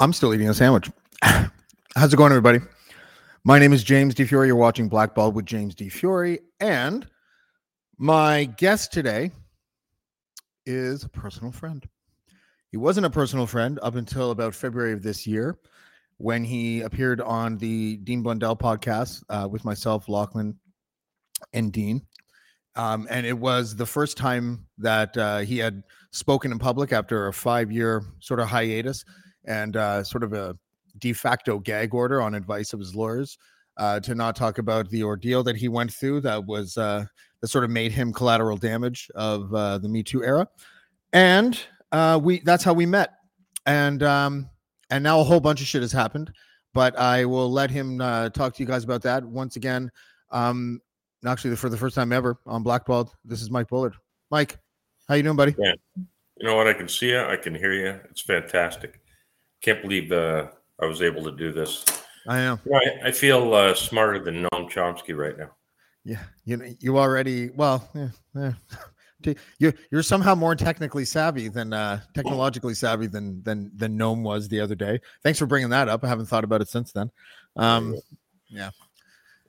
I'm still eating a sandwich. How's it going, everybody? My name is James Di Fiore. You're watching Blackball with James Di Fiore. And my guest today is a personal friend. He wasn't a personal friend up until about February of this year when he appeared on the Dean Blundell podcast uh, with myself, Lachlan, and Dean. Um, and it was the first time that uh, he had spoken in public after a five year sort of hiatus and uh, sort of a de facto gag order on advice of his lawyers uh, to not talk about the ordeal that he went through that was uh, that sort of made him collateral damage of uh, the Me Too era, and uh, we that's how we met, and um, and now a whole bunch of shit has happened, but I will let him uh, talk to you guys about that once again. Um, actually, for the first time ever on Blackballed, this is Mike Bullard. Mike, how you doing, buddy? Yeah. You know what? I can see you. I can hear you. It's fantastic. Can't believe uh, I was able to do this. I am. You know, I, I, feel uh, smarter than Noam Chomsky right now. Yeah, you you already well. Yeah, yeah. You're you're somehow more technically savvy than uh, technologically savvy than than than Noam was the other day. Thanks for bringing that up. I haven't thought about it since then. Um, yeah.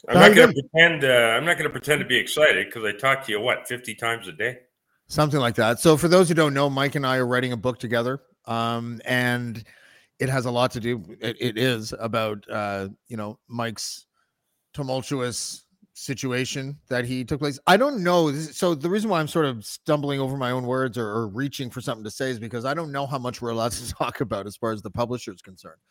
I'm not going to pretend. Uh, I'm not going to pretend to be excited because I talk to you what 50 times a day, something like that. So for those who don't know, Mike and I are writing a book together, um, and it has a lot to do. it, it is about uh, you know Mike's tumultuous situation that he took place. I don't know. So the reason why I'm sort of stumbling over my own words or, or, reaching for something to say is because I don't know how much we're allowed to talk about as far as the publisher is concerned.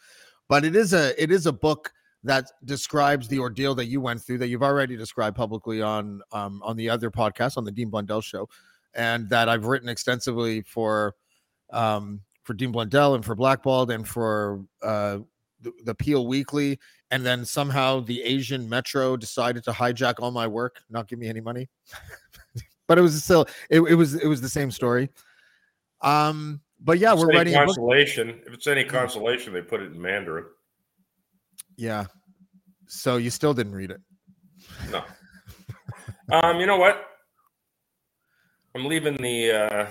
But it is a it is a book that describes the ordeal that you went through that you've already described publicly on um, on the other podcast on the Dean Blundell show, and that I've written extensively for um, for Dean Blundell and for Blackballed and for uh, the, the Peel Weekly, and then somehow the Asian Metro decided to hijack all my work, not give me any money. but it was still it, it, was it was the same story. Um, but yeah, we're writing consolation. If it's any hmm. consolation, they put it in Mandarin. Yeah. So you still didn't read it. No. um, you know what? I'm leaving the uh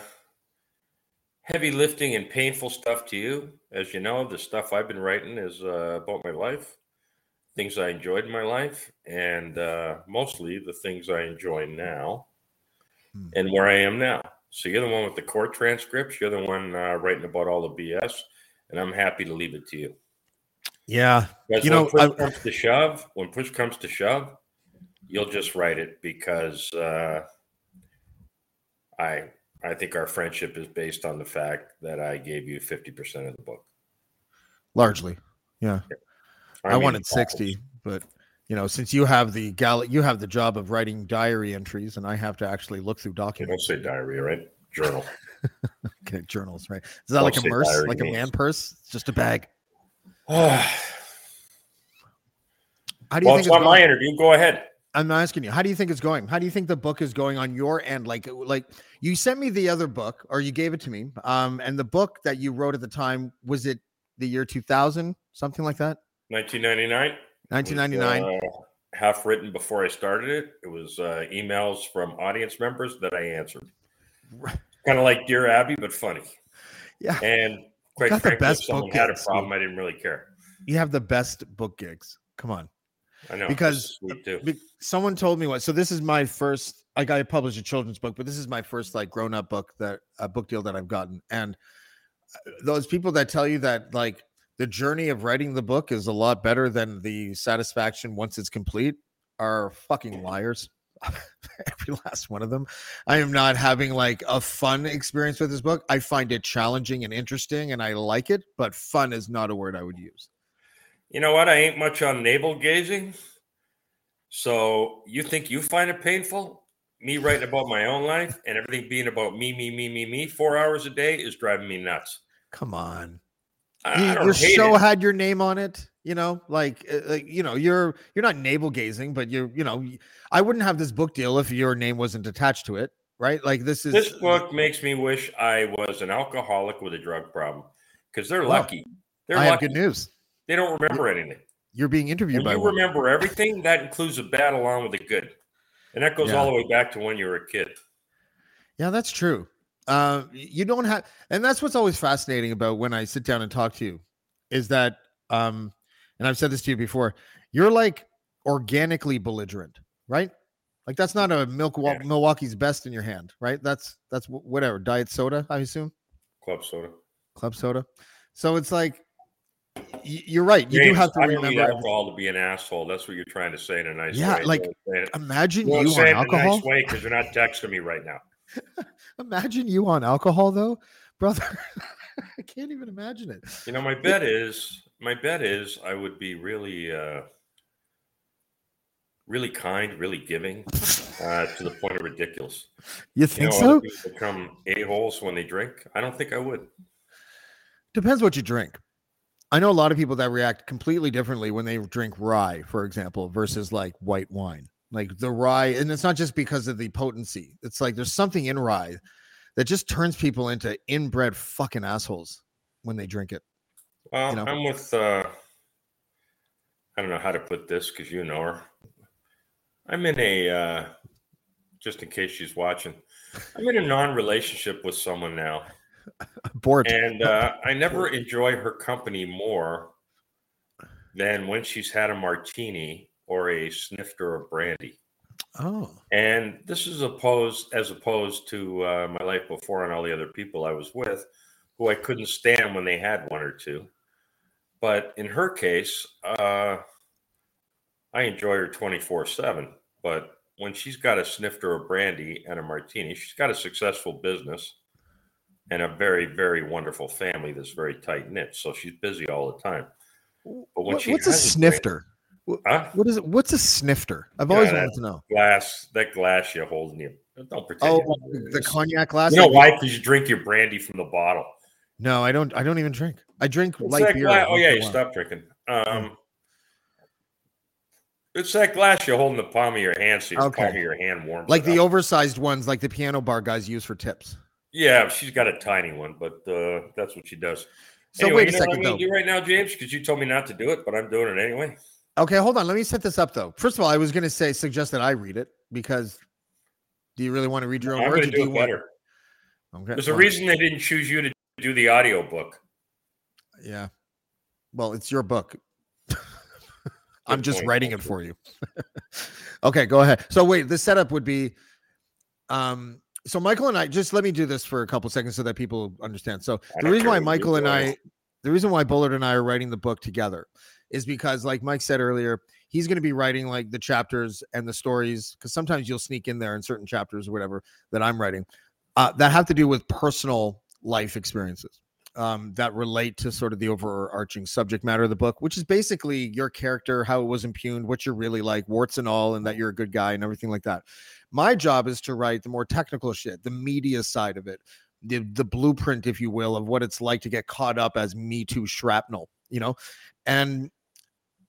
heavy lifting and painful stuff to you. As you know, the stuff I've been writing is uh, about my life, things I enjoyed in my life, and uh, mostly the things I enjoy now hmm. and where I am now. So you're the one with the court transcripts. You're the one uh, writing about all the BS, and I'm happy to leave it to you. Yeah, because you know, push I, comes to shove, when push comes to shove, you'll just write it because uh, I I think our friendship is based on the fact that I gave you 50% of the book. Largely. Yeah. I, I mean, wanted 60, but you know, since you have the gal you have the job of writing diary entries and I have to actually look through documents. You don't say diary, right? Journal. okay, journals, right? Is that don't like a purse, like means. a man purse? It's just a bag. How do you well, think it's, it's not my interview. Go ahead. I'm asking you, how do you think it's going? How do you think the book is going on your end? Like, like you sent me the other book, or you gave it to me. Um, and the book that you wrote at the time was it the year 2000, something like that? 1999. 1999. uh, half written before I started it. It was uh, emails from audience members that I answered. kind of like Dear Abby, but funny. Yeah. And quite frankly, the best if someone had a problem, I didn't really care. You have the best book gigs. Come on. I know because someone told me what. So this is my first. Like I published a children's book, but this is my first like grown up book that a book deal that I've gotten. And uh, those people that tell you that like the journey of writing the book is a lot better than the satisfaction once it's complete are fucking liars. Every last one of them. I am not having like a fun experience with this book. I find it challenging and interesting and I like it, but fun is not a word I would use. You know what? I ain't much on navel gazing. So you think you find it painful? Me writing about my own life and everything being about me, me, me, me, me, four hours a day is driving me nuts. Come on. I, I your show it. had your name on it, you know, like, uh, like, you know, you're you're not navel gazing, but you're, you know, I wouldn't have this book deal if your name wasn't attached to it, right? Like this is this book makes me wish I was an alcoholic with a drug problem because they're well, lucky. They're I lucky. have good news. They don't remember anything. You're being interviewed when by you one. remember everything. That includes the bad along with the good, and that goes yeah. all the way back to when you were a kid. Yeah, that's true. Uh, you don't have, and that's what's always fascinating about when I sit down and talk to you. is that um and I've said this to you before, you're like organically belligerent, right? Like that's not a milk Yeah. Milwaukee's best in your hand, right? That's that's wh- whatever diet soda, I assume, Club soda. club soda. So it's like you're right. You do have to I don't need alcohol to be an asshole. That's what you're trying to say in a nice Yeah, way. like, You know what I'm saying? Imagine You you on a alcohol. nice way because you're not texting me right now. Imagine you on alcohol, though, brother. I can't even imagine it. You know, my bet is my bet is I would be really uh really kind, really giving, uh, to the point of ridiculous. You You think know, so? become a-holes when they drink. I don't think I would. Depends what you drink. I know a lot of people that react completely differently when they drink rye, for example, versus like white wine. Like the rye, and it's not just because of the potency. It's like there's something in rye that just turns people into inbred fucking assholes when they drink it. Well, know? I'm with uh I don't know how to put this because you know her. I'm in a uh just in case she's watching. I'm in a non-relationship with someone now. And uh, I never enjoy her company more than when she's had a martini or a snifter of brandy. oh, And this is opposed as opposed to uh, my life before and all the other people I was with, who I couldn't stand when they had one or two. But in her case, uh, I enjoy her twenty four seven. But when she's got a snifter of brandy and a martini, she's got a successful business and a very, very wonderful family that's very tight knit. So she's busy all the time. But when What- she what's a snifter? Huh? What is it? What's a snifter? I've Yeah, always wanted to know. Glass, that glass you're holding your. Don't pretend. Oh, you know what it the cognac glass. You know why? Because you drink your brandy from the bottle. No, I don't. I don't even drink. I drink It's light beer. Oh yeah, you stop drinking. Um, it's that glass you're holding the palm of your hand, so your Okay. palm of your hand warms. like the up. oversized ones, like the piano bar guys use for tips. Yeah, she's got a tiny one, but uh, that's what she does. So anyway, wait a you know what second I'm though. do right now, James, because you told me not to do it, but I'm doing it anyway. Okay, hold on. Let me set this up though. First of all, I was going to say suggest that I read it because do you really want to read your own I'm words? do do it want- better. Okay. There's a reason they didn't choose you to do the audio book. Yeah. Well, it's your book. I'm just point. writing it for you. okay, go ahead. So wait, the setup would be um so Michael and I just let me do this for a couple seconds so that people understand. So I the reason why Michael and. I the reason why Bullard and I are writing the book together is because like Mike said earlier, he's going to be writing like the chapters and the stories because sometimes you'll sneak in there in certain chapters or whatever that I'm writing uh, that have to do with personal life experiences um, that relate to sort of the overarching subject matter of the book, which is basically your character, how it was impugned, what you're really like, warts and all, and that you're a good guy and everything like that. My job is to write the more technical shit, the media side of it, the the blueprint, if you will, of what it's like to get caught up as Me Too shrapnel, you know, and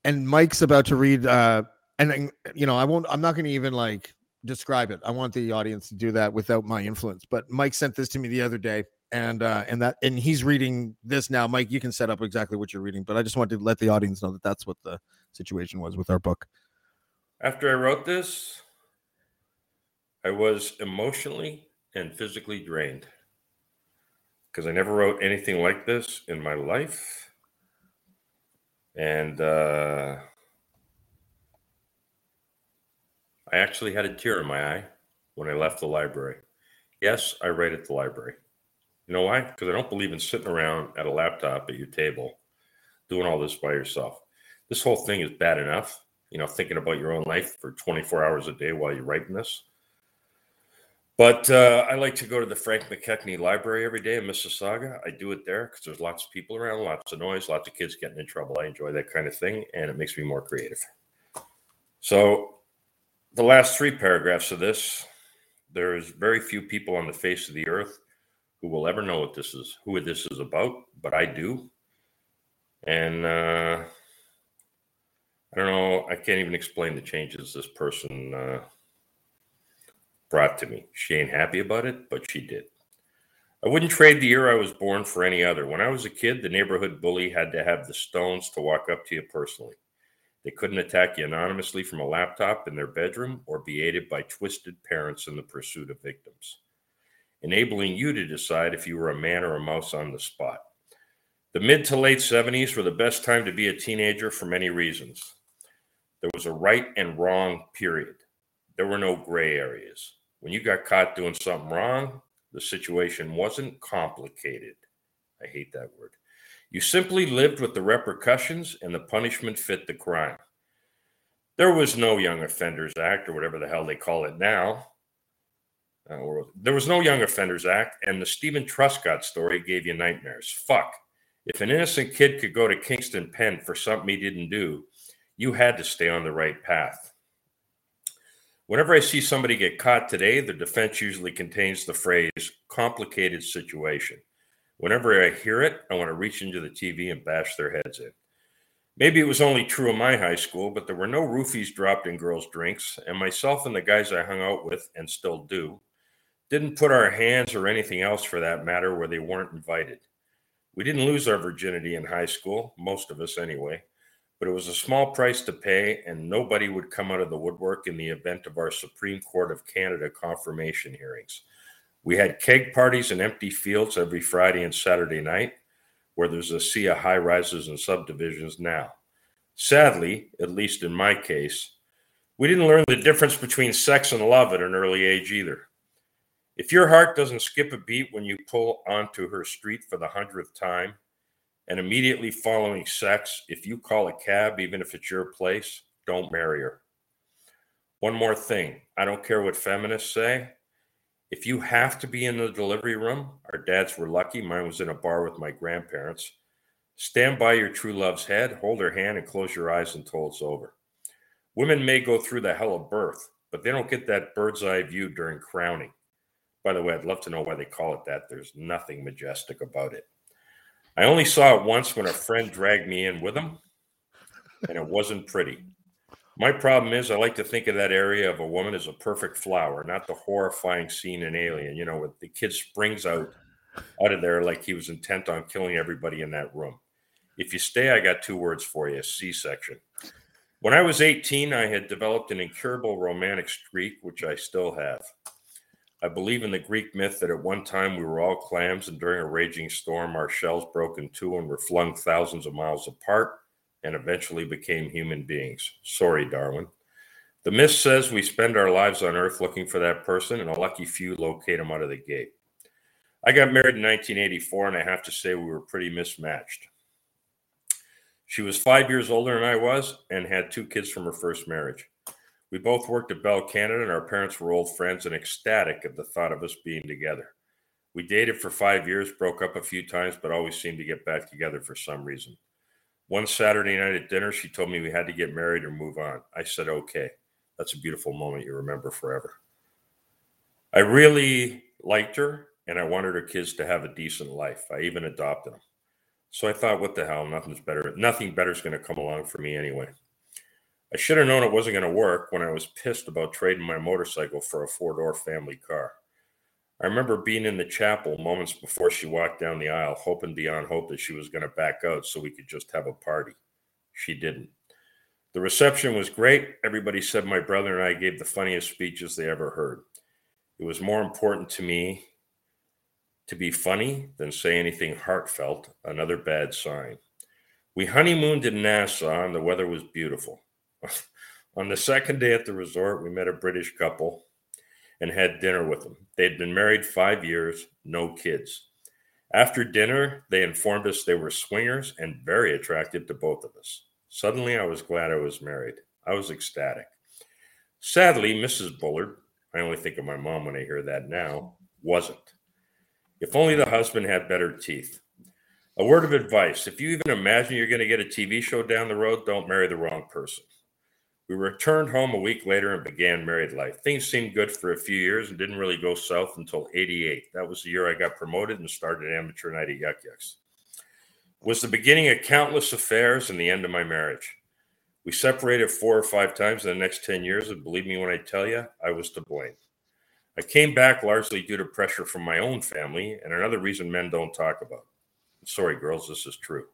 and Mike's about to read, uh, and you know, I won't, I'm not going to even like describe it. I want the audience to do that without my influence. But Mike sent this to me the other day, and uh, and that and he's reading this now. Mike, you can set up exactly what you're reading, but I just wanted to let the audience know that that's what the situation was with our book. After I wrote this, I was emotionally and physically drained because I never wrote anything like this in my life. And uh, I actually had a tear in my eye when I left the library. Yes, I write at the library. You know why? Because I don't believe in sitting around at a laptop at your table doing all this by yourself. This whole thing is bad enough you know, thinking about your own life for 24 hours a day while you're writing this. But uh, I like to go to the Frank McKechnie Library every day in Mississauga. I do it there because there's lots of people around, lots of noise, lots of kids getting in trouble. I enjoy that kind of thing, and it makes me more creative. So, the last three paragraphs of this, there's very few people on the face of the earth who will ever know what this is, who this is about, but I do. And uh, I don't know. I can't even explain the changes this person uh, brought to me. She ain't happy about it, but she did. I wouldn't trade the year I was born for any other. When I was a kid, the neighborhood bully had to have the stones to walk up to you personally. They couldn't attack you anonymously from a laptop in their bedroom or be aided by twisted parents in the pursuit of victims, enabling you to decide if you were a man or a mouse on the spot. The mid to late 70s were the best time to be a teenager for many reasons. There was a right and wrong period. There were no gray areas. When you got caught doing something wrong, the situation wasn't complicated. I hate that word. You simply lived with the repercussions and the punishment fit the crime. There was no Young Offenders Act or whatever the hell they call it now. Uh, there was no Young Offenders Act, and the Steven Truscott story gave you nightmares. Fuck. If an innocent kid could go to Kingston Pen for something he didn't do, you had to stay on the right path. Whenever I see somebody get caught today, the defense usually contains the phrase complicated situation. Whenever I hear it, I want to reach into the TV and bash their heads in. Maybe it was only true in my high school, but there were no roofies dropped in girls' drinks, and myself and the guys I hung out with, and still do, didn't put our hands or anything else for that matter where they weren't invited. We didn't lose our virginity in high school, most of us anyway, but it was a small price to pay, and nobody would come out of the woodwork in the event of our Supreme Court of Canada confirmation hearings. We had keg parties in empty fields every Friday and Saturday night, where there's a sea of high rises and subdivisions now. Sadly, at least in my case, we didn't learn the difference between sex and love at an early age either. If your heart doesn't skip a beat when you pull onto her street for the hundredth time, and immediately following sex, if you call a cab, even if it's your place, don't marry her. One more thing I don't care what feminists say. If you have to be in the delivery room, our dads were lucky. Mine was in a bar with my grandparents. Stand by your true love's head, hold her hand, and close your eyes until it's over. Women may go through the hell of birth, but they don't get that bird's eye view during crowning. By the way, I'd love to know why they call it that. There's nothing majestic about it. I only saw it once when a friend dragged me in with him, and it wasn't pretty. My problem is I like to think of that area of a woman as a perfect flower, not the horrifying scene in Alien, you know, where the kid springs out out of there like he was intent on killing everybody in that room. If you stay, I got two words for you: C-section. When I was 18, I had developed an incurable romantic streak, which I still have. I believe in the Greek myth that at one time we were all clams, and during a raging storm, our shells broke in two and were flung thousands of miles apart and eventually became human beings. Sorry, Darwin. The myth says we spend our lives on earth looking for that person, and a lucky few locate them out of the gate. I got married in 1984, and I have to say we were pretty mismatched. She was five years older than I was and had two kids from her first marriage. We both worked at Bell Canada, and our parents were old friends and ecstatic at the thought of us being together. We dated for five years, broke up a few times, but always seemed to get back together for some reason. One Saturday night at dinner, she told me we had to get married or move on. I said, okay. That's a beautiful moment you remember forever. I really liked her and I wanted her kids to have a decent life. I even adopted them. So I thought, what the hell? Nothing's better. Nothing better is going to come along for me anyway. I should have known it wasn't going to work when I was pissed about trading my motorcycle for a four door family car. I remember being in the chapel moments before she walked down the aisle, hoping beyond hope that she was going to back out so we could just have a party. She didn't. The reception was great. Everybody said my brother and I gave the funniest speeches they ever heard. It was more important to me to be funny than say anything heartfelt, another bad sign. We honeymooned in Nassau and the weather was beautiful. On the second day at the resort, we met a British couple and had dinner with them. They had been married five years, no kids. After dinner, they informed us they were swingers and very attracted to both of us. Suddenly, I was glad I was married. I was ecstatic. Sadly, Mrs. Bullard, I only think of my mom when I hear that now, wasn't. If only the husband had better teeth. A word of advice if you even imagine you're going to get a TV show down the road, don't marry the wrong person. We returned home a week later and began married life. Things seemed good for a few years and didn't really go south until 88. That was the year I got promoted and started amateur night at Yuk Yuk's. It was the beginning of countless affairs and the end of my marriage. We separated four or five times in the next 10 years, and believe me when I tell you, I was to blame. I came back largely due to pressure from my own family and another reason men don't talk about. Sorry, girls, this is true.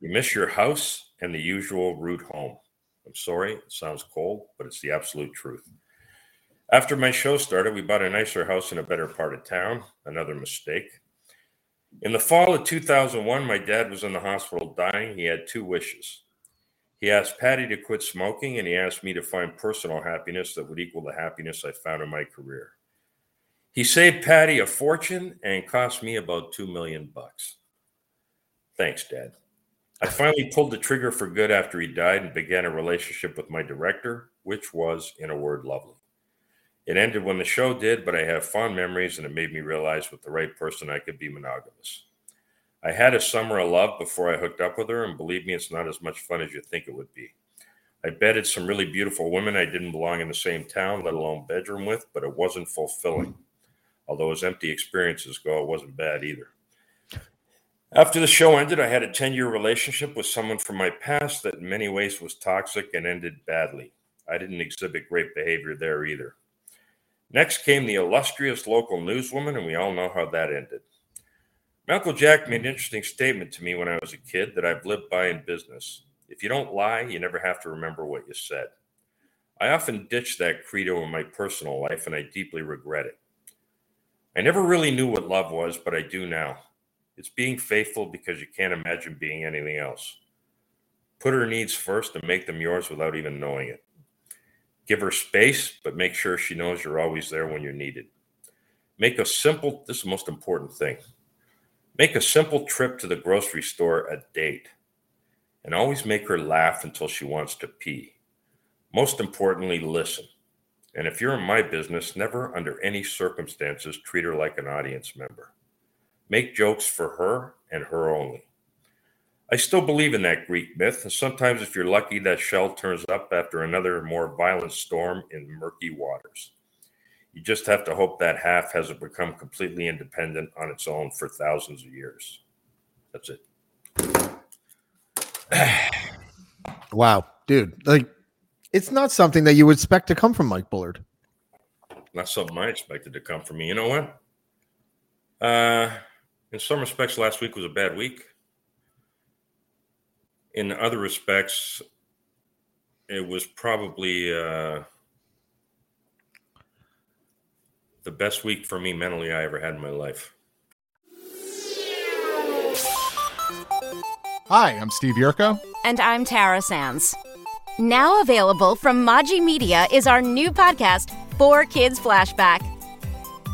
You miss your house and the usual route home. I'm sorry, it sounds cold, but it's the absolute truth. After my show started, we bought a nicer house in a better part of town. Another mistake. In the fall of 2001, my dad was in the hospital dying. He had two wishes. He asked Patty to quit smoking, and he asked me to find personal happiness that would equal the happiness I found in my career. He saved Patty a fortune and cost me about two million bucks. Thanks, Dad. I finally pulled the trigger for good after he died and began a relationship with my director, which was, in a word, lovely. It ended when the show did, but I have fond memories and it made me realize with the right person I could be monogamous. I had a summer of love before I hooked up with her, and believe me, it's not as much fun as you think it would be. I bedded some really beautiful women I didn't belong in the same town, let alone bedroom with, but it wasn't fulfilling. Although as empty experiences go, it wasn't bad either. After the show ended, I had a 10 year relationship with someone from my past that in many ways was toxic and ended badly. I didn't exhibit great behavior there either. Next came the illustrious local newswoman, and we all know how that ended. My Uncle Jack made an interesting statement to me when I was a kid that I've lived by in business. If you don't lie, you never have to remember what you said. I often ditch that credo in my personal life, and I deeply regret it. I never really knew what love was, but I do now. It's being faithful because you can't imagine being anything else. Put her needs first and make them yours without even knowing it. Give her space, but make sure she knows you're always there when you're needed. Make a simple, this is the most important thing. Make a simple trip to the grocery store a date. And always make her laugh until she wants to pee. Most importantly, listen. And if you're in my business, never under any circumstances treat her like an audience member. Make jokes for her and her only. I still believe in that Greek myth, and sometimes, if you're lucky, that shell turns up after another more violent storm in murky waters. You just have to hope that half hasn't become completely independent on its own for thousands of years. That's it. wow, dude. Like, it's not something that you would expect to come from Mike Bullard. Not something I expected to come from me. You know what? Uh, in some respects, last week was a bad week in other respects, it was probably uh, the best week for me mentally I ever had in my life. Hi, I'm Steve Yerko. And I'm Tara Sands. Now available from Maji Media is our new podcast, 4Kids Flashback.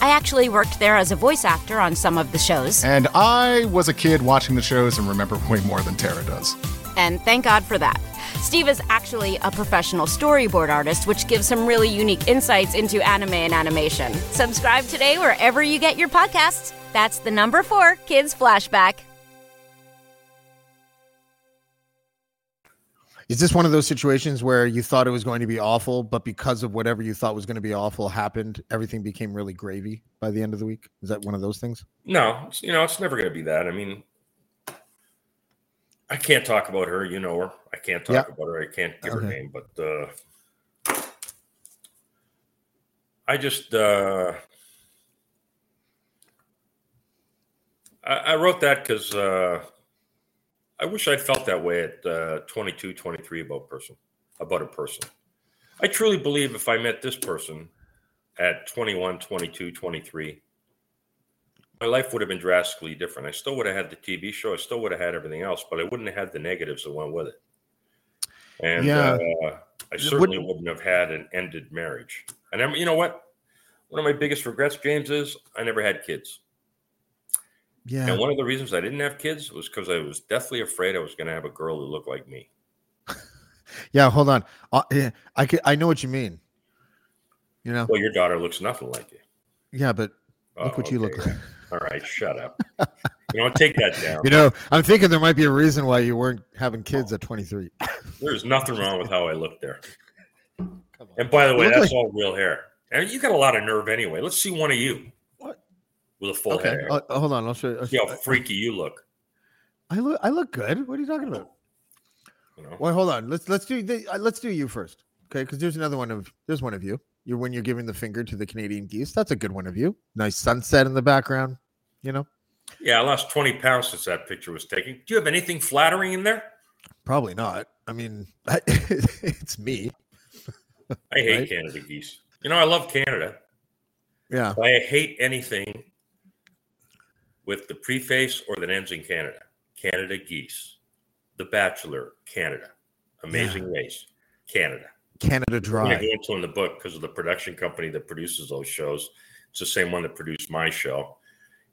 I actually worked there as a voice actor on some of the shows. And I was a kid watching the shows and remember way more than Tara does. And thank God for that. Steve is actually a professional storyboard artist, which gives some really unique insights into anime and animation. Subscribe today wherever you get your podcasts. That's the number four Kids Flashback. Is this one of those situations where you thought it was going to be awful, but because of whatever you thought was going to be awful happened, everything became really gravy by the end of the week? Is that one of those things? No, you know, it's never going to be that. I mean, I can't talk about her. You know her. I can't talk about her. I can't give okay. her name, but uh, I just uh, I, I wrote that because. Uh, I wish I'd felt that way at uh, 22, 23 about person about a person. I truly believe if I met this person at 21, 22, 23, my life would have been drastically different. I still would have had the TV show. I still would have had everything else, but I wouldn't have had the negatives that went with it. And yeah. uh, I certainly would, wouldn't have had an ended marriage. And I'm, you know what? One of my biggest regrets, James, is I never had kids. Yeah. And one of the reasons I didn't have kids was because I was deathly afraid I was going to have a girl who looked like me. yeah, hold on. Uh, yeah, I could, I know what you mean. You know. Well, your daughter looks nothing like you. Yeah, but look oh, what okay. you look like. All right, shut up. you know, take that down. You know, I'm thinking there might be a reason why you weren't having kids at 23. There's nothing wrong with how I look there. And by the way, that's like... all real hair. And you got a lot of nerve anyway. Let's see one of you with a full okay. hair. Uh, hold on, I'll show you. See how freaky you look. I look. I look good. What are you talking about? You know, Well, hold on. Let's let's do the, uh, let's do you first, okay? Because there's another one of there's one of you. You're when you're giving the finger to the Canadian geese. That's a good one of you. Nice sunset in the background. You know, yeah, I lost 20 pounds since that picture was taken. Do you have anything flattering in there? probably not. I mean, it's me. I hate Right. Canada geese. You know, I love Canada. Yeah. I hate anything with the preface or that ends in Canada. Canada geese. The Bachelor, Canada. Amazing Race, Canada. Canada Dry. into in the book because of the production company that produces those shows. It's the same one that produced my show.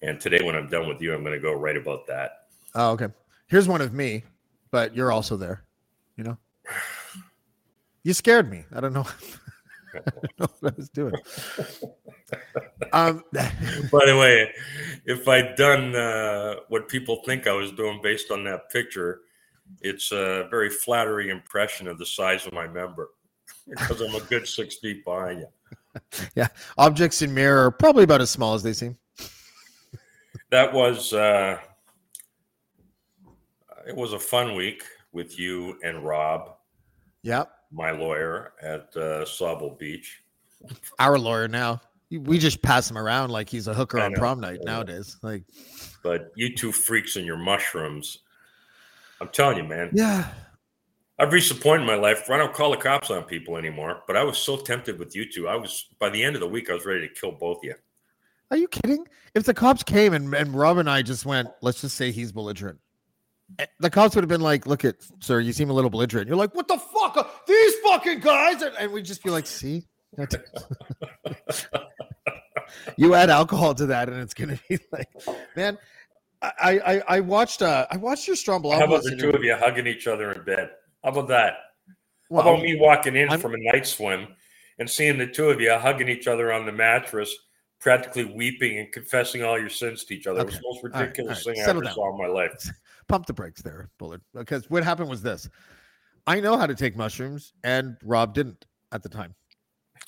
And today, when I'm done with you, I'm going to go right about that. Oh, okay. Here's one of me, but you're also there. You know, you scared me. I don't know. I don't know what I was doing. Um, By the way, if I'd done uh, what people think I was doing based on that picture, it's a very flattering impression of the size of my member because I'm a good six feet behind you. Yeah, objects in mirror are probably about as small as they seem. That was uh, it was a fun week with you and Rob, Yeah, my lawyer at uh, Sauble Beach. our lawyer now. We just pass him around like he's a hooker I on know, prom night nowadays. Like, But you two freaks and your mushrooms. I'm telling you, man. yeah, I've reached a point in my life where I don't call the cops on people anymore. But I was so tempted with you two. I was by the end of the week, I was ready to kill both of you. Are you kidding? If the cops came and, and Rob and I just went, let's just say he's belligerent. eh, The cops would have been like, look at sir, you seem a little belligerent. You're like, what the fuck? are These fucking guys. And, and we'd just be like, see? you add alcohol to that, and it's gonna be like, man. I I, I watched uh I watched your Stroumboulopoulos How about the two of you hugging each other in bed? How about that? Well, How about me walking in I'm- from a night swim and seeing the two of you hugging each other on the mattress, practically weeping and confessing all your sins to each other? It was the most ridiculous all right. thing I ever down. saw in my life. pump the brakes there, Bullard. Because what happened was this I know how to take mushrooms, and Rob didn't at the time.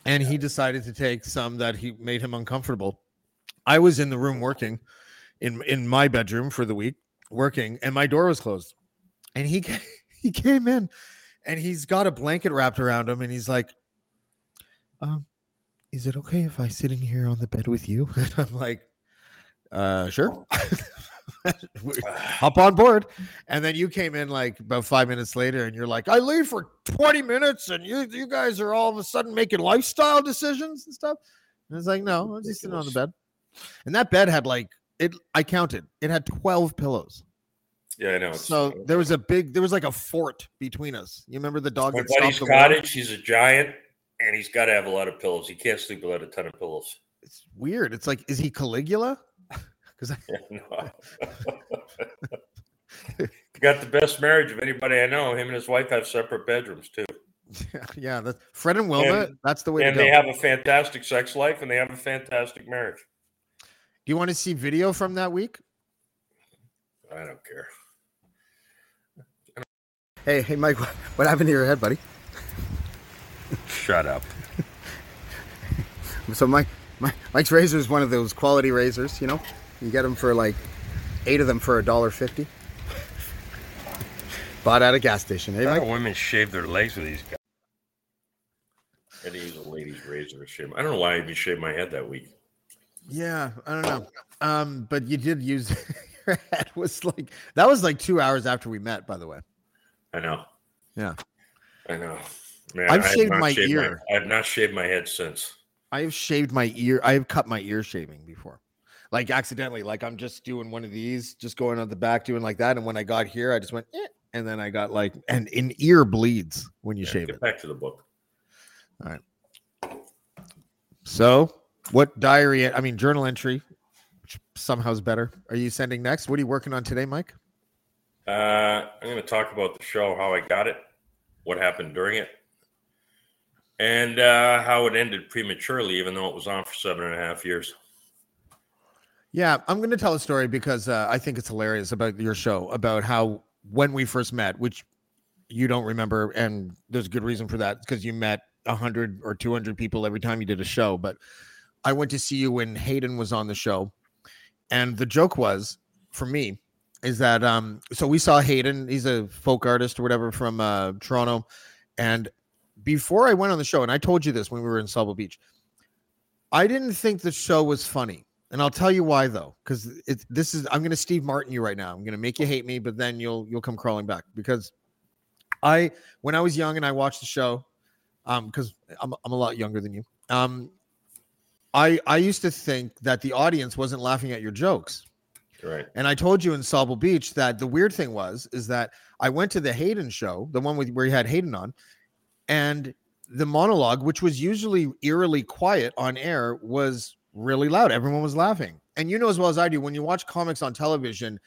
And he decided to take some that he made him uncomfortable. I was in the room working in in my bedroom for the week, working, and my door was closed. And he he came in and he's got a blanket wrapped around him, and he's like, um, is it okay if I sit in here on the bed with you? And I'm like, uh sure. hop on board. And then you came in like about five minutes later, and you're like, I leave for 20 minutes, and you you guys are all of a sudden making lifestyle decisions and stuff. And it's like, no, I'm just sitting on the bed. And that bed had like it, I counted, it had 12 pillows. Yeah, I know. So there was a big, there was like a fort between us. You remember the dog my buddy's cottage, he's a giant, and he's got to have a lot of pillows. He can't sleep without a ton of pillows. It's weird. It's like, is he Caligula? Because Yeah, no. got the best marriage of anybody I know. Him and his wife have separate bedrooms too. yeah, that's Fred and Wilma. And- that's the way and to go. they have a fantastic sex life and they have a fantastic marriage. Do you want to see video from that week? I don't care. Hey, hey, Mike, what, what happened to your head, buddy? Shut up. So Mike, Mike, Mike's razor is one of those quality razors. You know, you get them for like eight of them for a dollar fifty. Bought at a gas station, hey, Mike? women shave their legs with these guys? I had to use a lady's razor to shave. I don't know why I even shaved my head that week. Yeah, I don't know. Um, but you did use your head was like that was like two hours after we met, by the way. I know. Yeah. I know. Man, I've I shaved my shaved ear. I have not shaved my head since. I have shaved my ear. I have cut my ear shaving before. Like accidentally. Like I'm just doing one of these, just going on the back, doing like that. And when I got here, I just went, eh, and then I got like and in ear bleeds when you Yeah, shave get it. back to the book. All right. So what diary I mean journal entry, which somehow is better. Are you sending next? What are you working on today, Mike? Uh, I'm going to talk about the show, how I got it, what happened during it, and uh, how it ended prematurely, even though it was on for seven and a half years. Yeah, I'm going to tell a story because uh, I think it's hilarious about your show about how when we first met, which you don't remember, and there's a good reason for that because you met hundred or two hundred people every time you did a show. But I went to see you when Hayden was on the show, and the joke was for me, is that um so we saw Hayden, he's a folk artist or whatever from uh Toronto. And before I went on the show, and I told you this when we were in Sauble Beach, I didn't think the show was funny. And I'll tell you why though, because this is I'm gonna Steve Martin you right now. I'm gonna make you hate me, but then you'll you'll come crawling back because I when I was young and I watched the show, um, because I'm I'm a lot younger than you. Um, I I used to think that the audience wasn't laughing at your jokes. Right. And I told you in Sauble Beach that the weird thing was is that I went to the Hayden show, the one with where he had Hayden on, and the monologue, which was usually eerily quiet on air, was really loud. Everyone was laughing. And you know as well as I do, when you watch comics on television,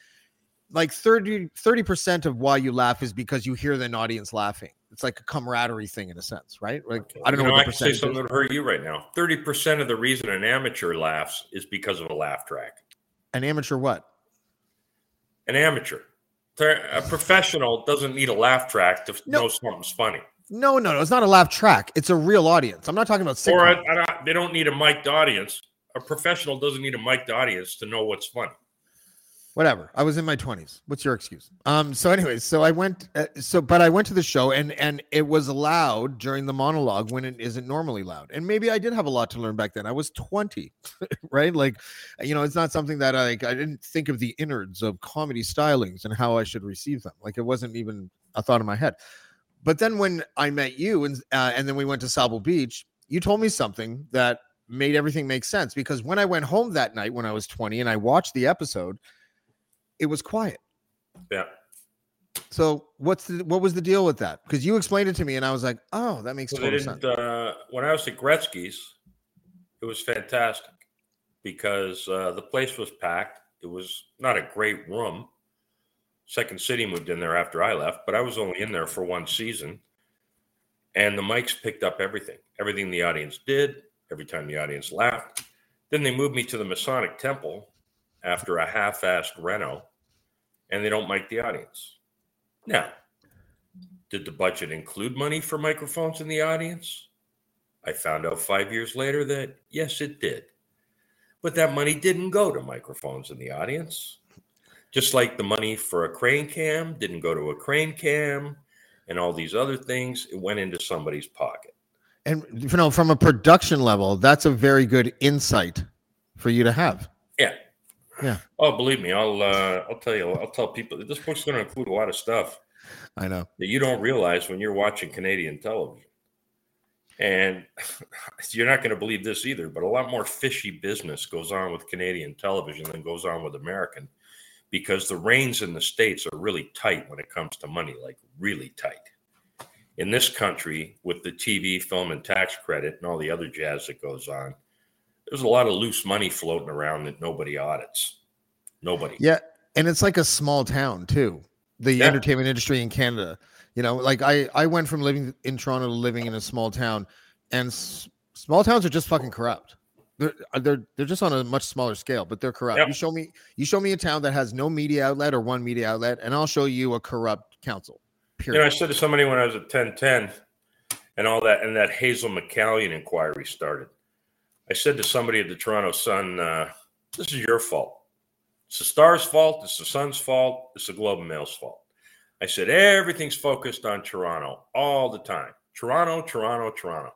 like 30 percent of why you laugh is because you hear an audience laughing. It's like a camaraderie thing in a sense, right? Like I don't You know, what I can say something that hurt you right now. Thirty percent of the reason an amateur laughs is because of a laugh track. An amateur what? An amateur, a professional doesn't need a laugh track to No. know something's funny. No, no, no. It's not a laugh track. It's a real audience. I'm not talking about Or sitcom. I, I, they don't need a mic'd audience. A professional doesn't need a mic'd audience to know what's funny. whatever. I was in my 20s what's your excuse? Um so anyways so i went uh, so but i went to the show and and it was loud during the monologue when it isn't normally loud. And maybe i did have a lot to learn back then. I was 20 right? Like you know it's not something that i like i didn't think of the innards of comedy stylings and how i should receive them. Like it wasn't even a thought in my head. But then when i met you and uh, and then we went to Sauble beach you told me something that made everything make sense because when i went home that night when i was 20 and i watched the episode it was quiet. Yeah. So what's the what was the deal with that? Because you explained it to me, and I was like, oh, that makes they total sense. Uh, when I was at Gretzky's, it was fantastic because uh, the place was packed. It was not a great room. Second City moved in there after I left, but I was only in there for one season. And the mics picked up everything, everything the audience did, every time the audience laughed. Then they moved me to the Masonic Temple after a half-assed reno, and they don't mic the audience. Now, did the budget include money for microphones in the audience? I found out five years later that yes, it did. But that money didn't go to microphones in the audience. Just like the money for a crane cam didn't go to a crane cam and all these other things, it went into somebody's pocket. And you know, from a production level, that's a very good insight for you to have. Yeah. Yeah. Oh, believe me, I'll uh, I'll tell you, I'll tell people this book's going to include a lot of stuff I know. that you don't realize when you're watching Canadian television. And you're not going to believe this either, but a lot more fishy business goes on with Canadian television than goes on with American because the reins in the States are really tight when it comes to money, like really tight. In this country, with the TV, film, and tax credit and all the other jazz that goes on, there's a lot of loose money floating around that nobody audits. Nobody. Yeah, and it's like a small town too. The Yeah. entertainment industry in Canada. You know, like I I went from living in Toronto to living in a small town, and s- small towns are just fucking corrupt. They're uh, they're they're just on a much smaller scale, but they're corrupt. Yep. You show me you show me a town that has no media outlet or one media outlet, and I'll show you a corrupt council. You know, I said to somebody when I was at 1010 and all that, and that Hazel McCallion inquiry started. I said to somebody at the Toronto Sun, uh, this is your fault. It's the Star's fault. It's the Sun's fault. It's the Globe and Mail's fault. I said, everything's focused on Toronto all the time. Toronto, Toronto, Toronto.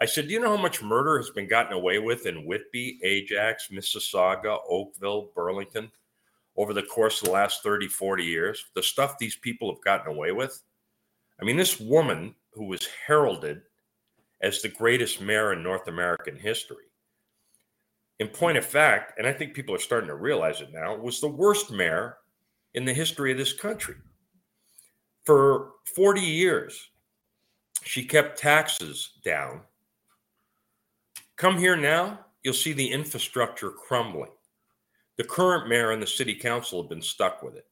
I said, do you know how much murder has been gotten away with in Whitby, Ajax, Mississauga, Oakville, Burlington over the course of the last 30, 40 years? The stuff these people have gotten away with. I mean, this woman who was heralded as the greatest mayor in North American history, in point of fact, and I think people are starting to realize it now, was the worst mayor in the history of this country. For 40 years, she kept taxes down. Come here now, you'll see the infrastructure crumbling. The current mayor and the city council have been stuck with it.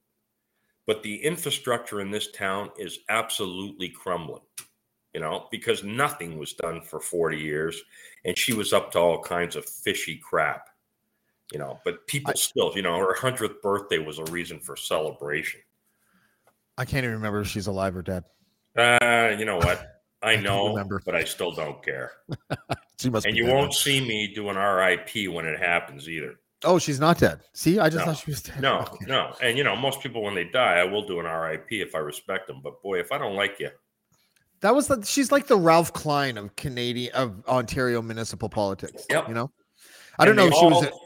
But the infrastructure in this town is absolutely crumbling, you know, because nothing was done for 40 years. And she was up to all kinds of fishy crap, you know. But people still, you know, her 100th birthday was a reason for celebration. I can't even remember if she's alive or dead. Uh, you know what? I know, remember. but I still don't care. She must. And you won't see me do an RIP when it happens either. Oh, she's not dead. See, I just No. thought she was dead. No, Okay. no. And you know, most people when they die, I will do an RIP if I respect them. But boy, if I don't like you, That was the, she's like the Ralph Klein of Canadian of Ontario municipal politics. Yep. You know, I don't know if she was. all-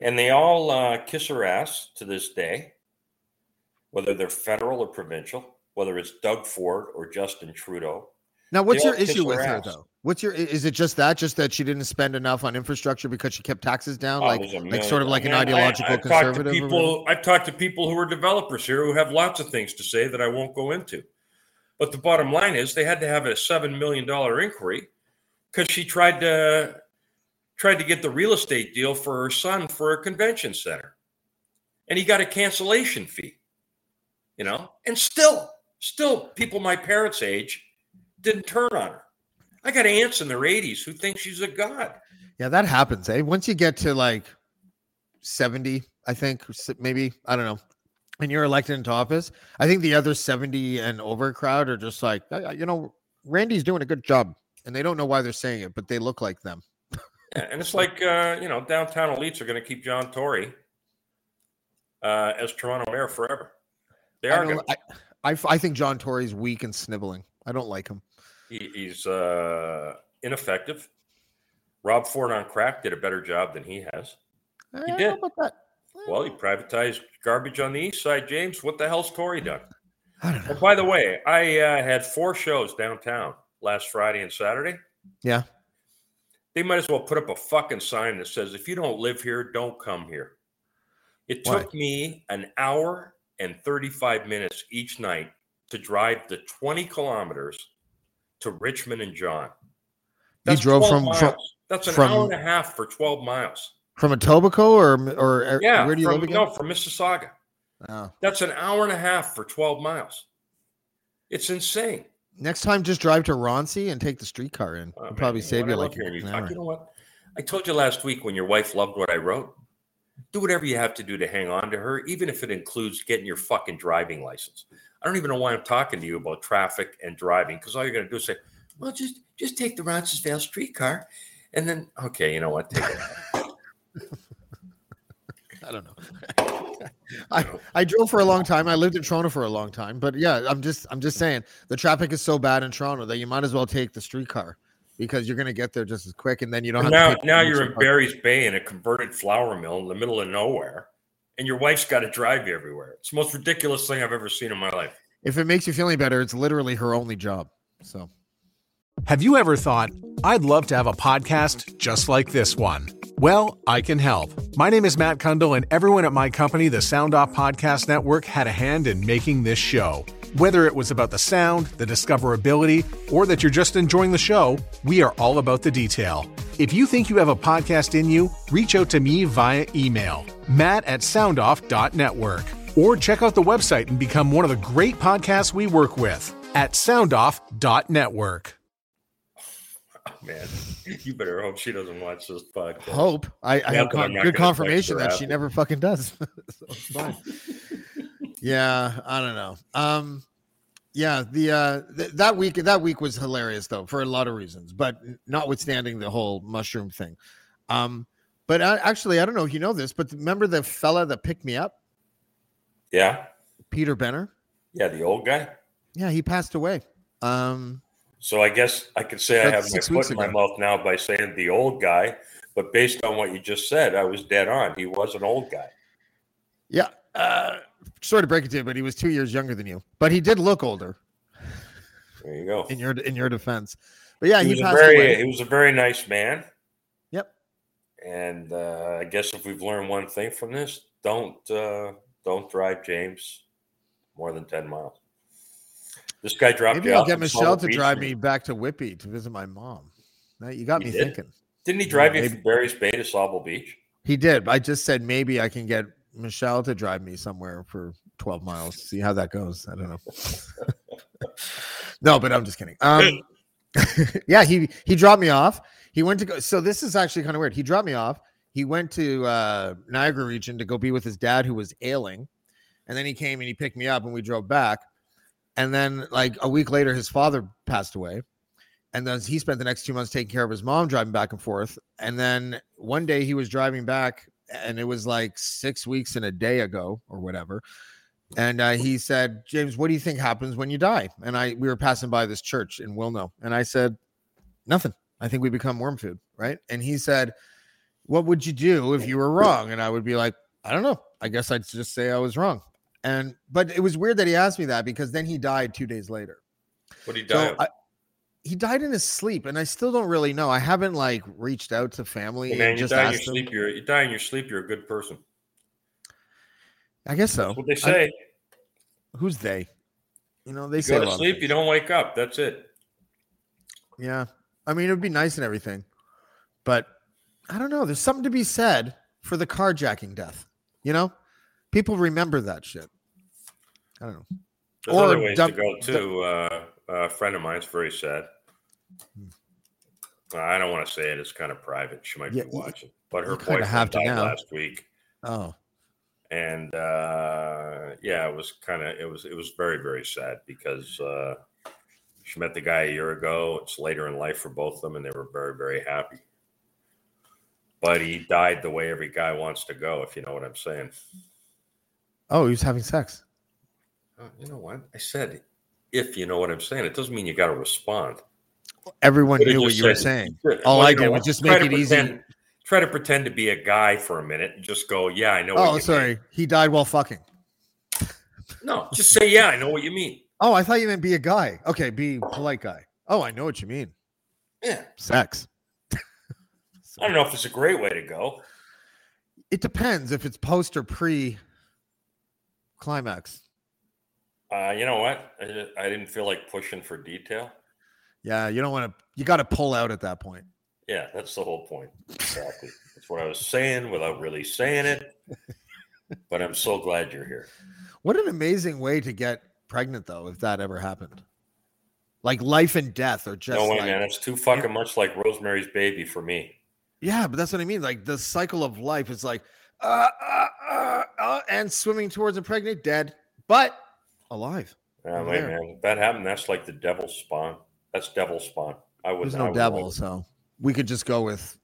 and they all uh, kiss her ass to this day, whether they're federal or provincial, whether it's Doug Ford or Justin Trudeau. Now, what's your issue with her ass. though? What's your is it just that? Just that she didn't spend enough on infrastructure because she kept taxes down? Oh, like, like sort of like an Man, I- ideological I've talked to conservative. or people. I've talked to people who are developers here who have lots of things to say that I won't go into. But the bottom line is, they had to have a seven million dollar inquiry because she tried to tried to get the real estate deal for her son for a convention center, and he got a cancellation fee. You know, and still, still, people my parents' age didn't turn on her. I got aunts in their 80s who think she's a god. Yeah, that happens. Eh? Once you get to like 70, I think, maybe, I don't know, and you're elected into office, I think the other 70 and over crowd are just like, "Uh, uh, you know, Randy's doing a good job. And they don't know why they're saying it, but they look like them. Yeah, and it's like uh, you know, downtown elites are going to keep John Tory uh, as Toronto mayor forever. They I, are. I, I I think John Tory's weak and sniveling. I don't like him. He, he's uh, ineffective. Rob Ford on crack did a better job than he has. I don't did. about that. Well, he privatized garbage on the east side, James. What the hell's Tory done? I don't know. And by the way, I uh, had four shows downtown last Friday and Saturday. Yeah. They might as well put up a fucking sign that says, if you don't live here, don't come here. It Why? took me an hour and 35 minutes each night to drive the 20 kilometers to Richmond and John. You drove from- from- That's an from- hour and a half for 12 miles. From Etobicoke or, or Yeah, where do you from, live again? no, from Mississauga. Oh. That's an hour and a half for 12 miles. It's insane. Next time, just drive to Roncy and take the streetcar in. Oh, It'll probably you know save you like love you an talk. hour. You know what? I told you last week when your wife loved what I wrote. Do whatever you have to do to hang on to her, even if it includes getting your fucking driving license. I don't even know why I'm talking to you about traffic and driving because all you're going to do is say, "Well, just just take the Roncesvalles streetcar," and then okay, you know what? Take it. I don't know. I, I drove for a long time. I lived in Toronto for a long time, but yeah, I'm just I'm just saying the traffic is so bad in Toronto that you might as well take the streetcar because you're gonna get there just as quick, and then you don't have now, to. now you're in. Barry's Bay in a converted flour mill in the middle of nowhere, and your wife's got to drive you everywhere. It's the most ridiculous thing I've ever seen in my life. If it makes you feel any better, it's literally her only job. So Have you ever thought, I'd love to have a podcast just like this one? Well, I can help. My name is Matt Kundle, and everyone at my company, the Sound Off Podcast Network, had a hand in making this show. Whether it was about the sound, the discoverability, or that you're just enjoying the show, we are all about the detail. If you think you have a podcast in you, reach out to me via email, matt at soundoff.network, or check out the website and become one of the great podcasts we work with at soundoff.network. Oh, man, you better hope she doesn't watch this podcast. hope I, I have that I'm con- good confirmation that she never fucking does. so it's fine. Yeah, I don't know. Um, yeah, the uh th- that week that week was hilarious though for a lot of reasons, but notwithstanding the whole mushroom thing. Um, but I, actually, I don't know if you know this, but remember the fella that picked me up, Yeah, Peter Benner? yeah, the old guy. Yeah, he passed away. Um, So I guess I could say I have my foot in my mouth now by saying the old guy. But based on what you just said, I was dead on. He was an old guy. yeah, uh, sorry to break it to you, but he was two years younger than you, but he did look older. There you go. In your in your defense, but yeah, he he, was very away. he was a very nice man. Yep. And uh, I guess if we've learned one thing from this, don't uh, don't drive James more than ten miles. This guy dropped Maybe I'll get Michelle to drive me back to Whitby to visit my mom. Now, you got He me did? thinking. Didn't he drive you Maybe. from Barry's Bay to Sauble Beach? He did. I just said maybe I can get Michelle to drive me somewhere for 12 miles. See how that goes. I don't know. no, but I'm just kidding. Um, yeah, he he dropped me off. He went to go. So this is actually kind of weird. He dropped me off. He went to uh, Niagara region to go be with his dad who was ailing, and then he came and he picked me up and we drove back. And then like a week later, his father passed away. And then he spent the next two months taking care of his mom, driving back and forth. And then one day he was driving back and it was like six weeks and a day ago or whatever. And uh, he said, James, what do you think happens when you die? And I we were passing by this church in Wilno, and I said, nothing. I think we become worm food, right? And he said, what would you do if you were wrong? And I would be like, I don't know. I guess I'd just say I was wrong. And but it was weird that he asked me that because then he died two days later. What did he die So of? I, he died in his sleep, and I still don't really know. I haven't like reached out to family Hey, man, and you just die in your them. sleep. You're you die in your sleep. You're a good person. I guess so. That's what they I- say. who's they? You know, they you say go to sleep. You don't wake up. That's it. Yeah, I mean, it would be nice and everything, but I don't know. There's something to be said for the carjacking death. You know, people remember that shit. I don't know. There's Or other ways dump- to go too. Uh, a friend of mine. mine's very sad. I don't want to say it. It's kind of private. She might Yeah, be watching, but her boyfriend have to died now. last week, Oh, and uh, yeah, it was kind of it was it was very very sad because uh, she met the guy a year ago. It's later in life for both of them, and they were very very happy. But he died the way every guy wants to go, if you know what I'm saying. oh, he was having sex. Uh, you know what I said? If you know what I'm saying, it doesn't mean you got to respond. Everyone knew what you were saying. All I did was just make it easy. Try to pretend to be a guy for a minute and just go, "Yeah, I know." What Oh, sorry, Mean. he died while fucking. No, just say, "Yeah, I know what you mean." Oh, I thought you meant be a guy. Okay, be polite guy. Oh, I know what you mean. Yeah, Sex. I don't know if it's a great way to go. It depends if it's post or pre climax. Uh, you know what? I, I didn't feel like pushing for detail. Yeah, you don't want to. You got to pull out at that point. Yeah, that's the whole point. Exactly. that's what I was saying without really saying it. But I'm so glad you're here. What an amazing way to get pregnant, though, if that ever happened. Like life and death, or just no way, like, man. It's too fucking much like Rosemary's Baby for me. yeah, but that's what I mean. Like the cycle of life is like, uh, uh, uh, uh, and swimming towards a pregnant, dead, but alive. Yeah, wait, man. If that happened, that's like the devil's spawn. That's devil spawn. I would There's no would devil, like- so we could just go with,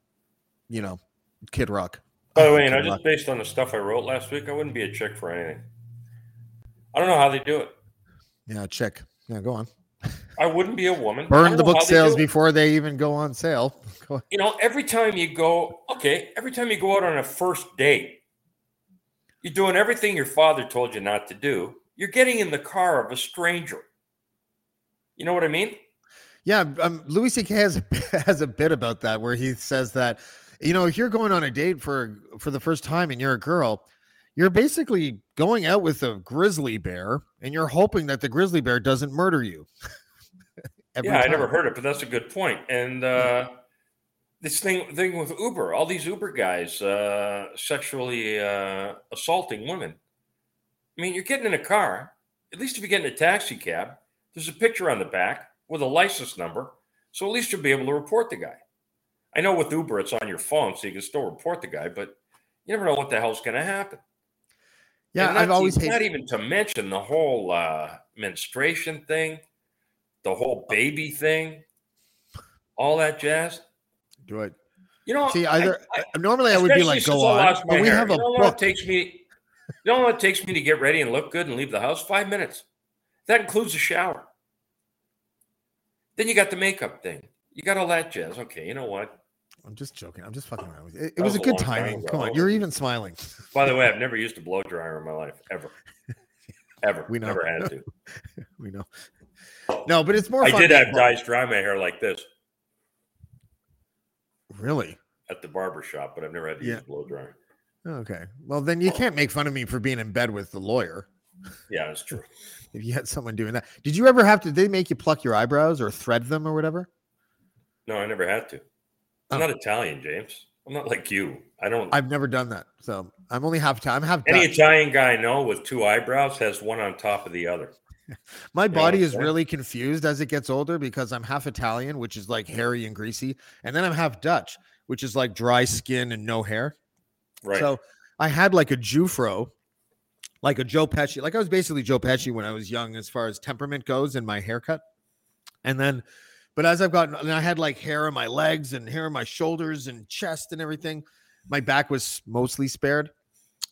you know, Kid Rock. By the way, you know, just based on the stuff I wrote last week, I wouldn't be a chick for anything. I don't know how they do it. yeah, chick. Yeah, go on. I wouldn't be a woman. Burn the book how they sales before they even go on sale. Go- You know, every time you go, okay, every time you go out on a first date, you're doing everything your father told you not to do. You're getting in the car of a stranger. You know what I mean? Yeah, um, Louis C.K. has has a bit about that where he says that, you know, if you're going on a date for for the first time and you're a girl, you're basically going out with a grizzly bear and you're hoping that the grizzly bear doesn't murder you. Yeah, I never heard it, but that's a good point. And uh, this thing thing with Uber, all these Uber guys uh, sexually uh, assaulting women. I mean, you're getting in a car. At least if you get in a taxi cab, there's a picture on the back with a license number, so at least you'll be able to report the guy. I know with Uber, it's on your phone, so you can still report the guy, but you never know what the hell's going to happen. Yeah, I've always hated. not even to mention the whole uh, menstruation thing, the whole baby thing, all that jazz. Do it. You know, See, I- either I- normally I would be like, go on, but we hair. have a know book. takes me. You know what it takes me to get ready and look good and leave the house? Five minutes. That includes a shower. Then you got the makeup thing. You got all that jazz. Okay, you know what? I'm just joking. I'm just fucking around with you. It, it was, was a a good time timing. Come on, you're even smiling. By the way, I've never used a blow dryer in my life ever, ever. We know. Never had to. we know. No, but it's more. I did have guys dry my hair like this Really? at the barber shop, but I've never had to Yeah. use a blow dryer. Okay. Well, then you can't make fun of me for being in bed with the lawyer. Yeah, that's true. If you had someone doing that, did you ever have to? They make you pluck your eyebrows or thread them or whatever? No, I never had to. I'm Oh. not Italian, James. I'm not like you. I don't. I've never done that, so I'm only half time. I'm half any Dutch. Italian guy I know with two eyebrows has one on top of the other. My body is really confused as it gets older because I'm half Italian, which is like hairy and greasy, and then I'm half Dutch, which is like dry skin and no hair. Right. So I had like a Jufro, like a Joe Pesci. Like I was basically Joe Pesci when I was young, as far as temperament goes and my haircut. And then, but as I've gotten, and I had like hair on my legs and hair on my shoulders and chest and everything. my back was mostly spared.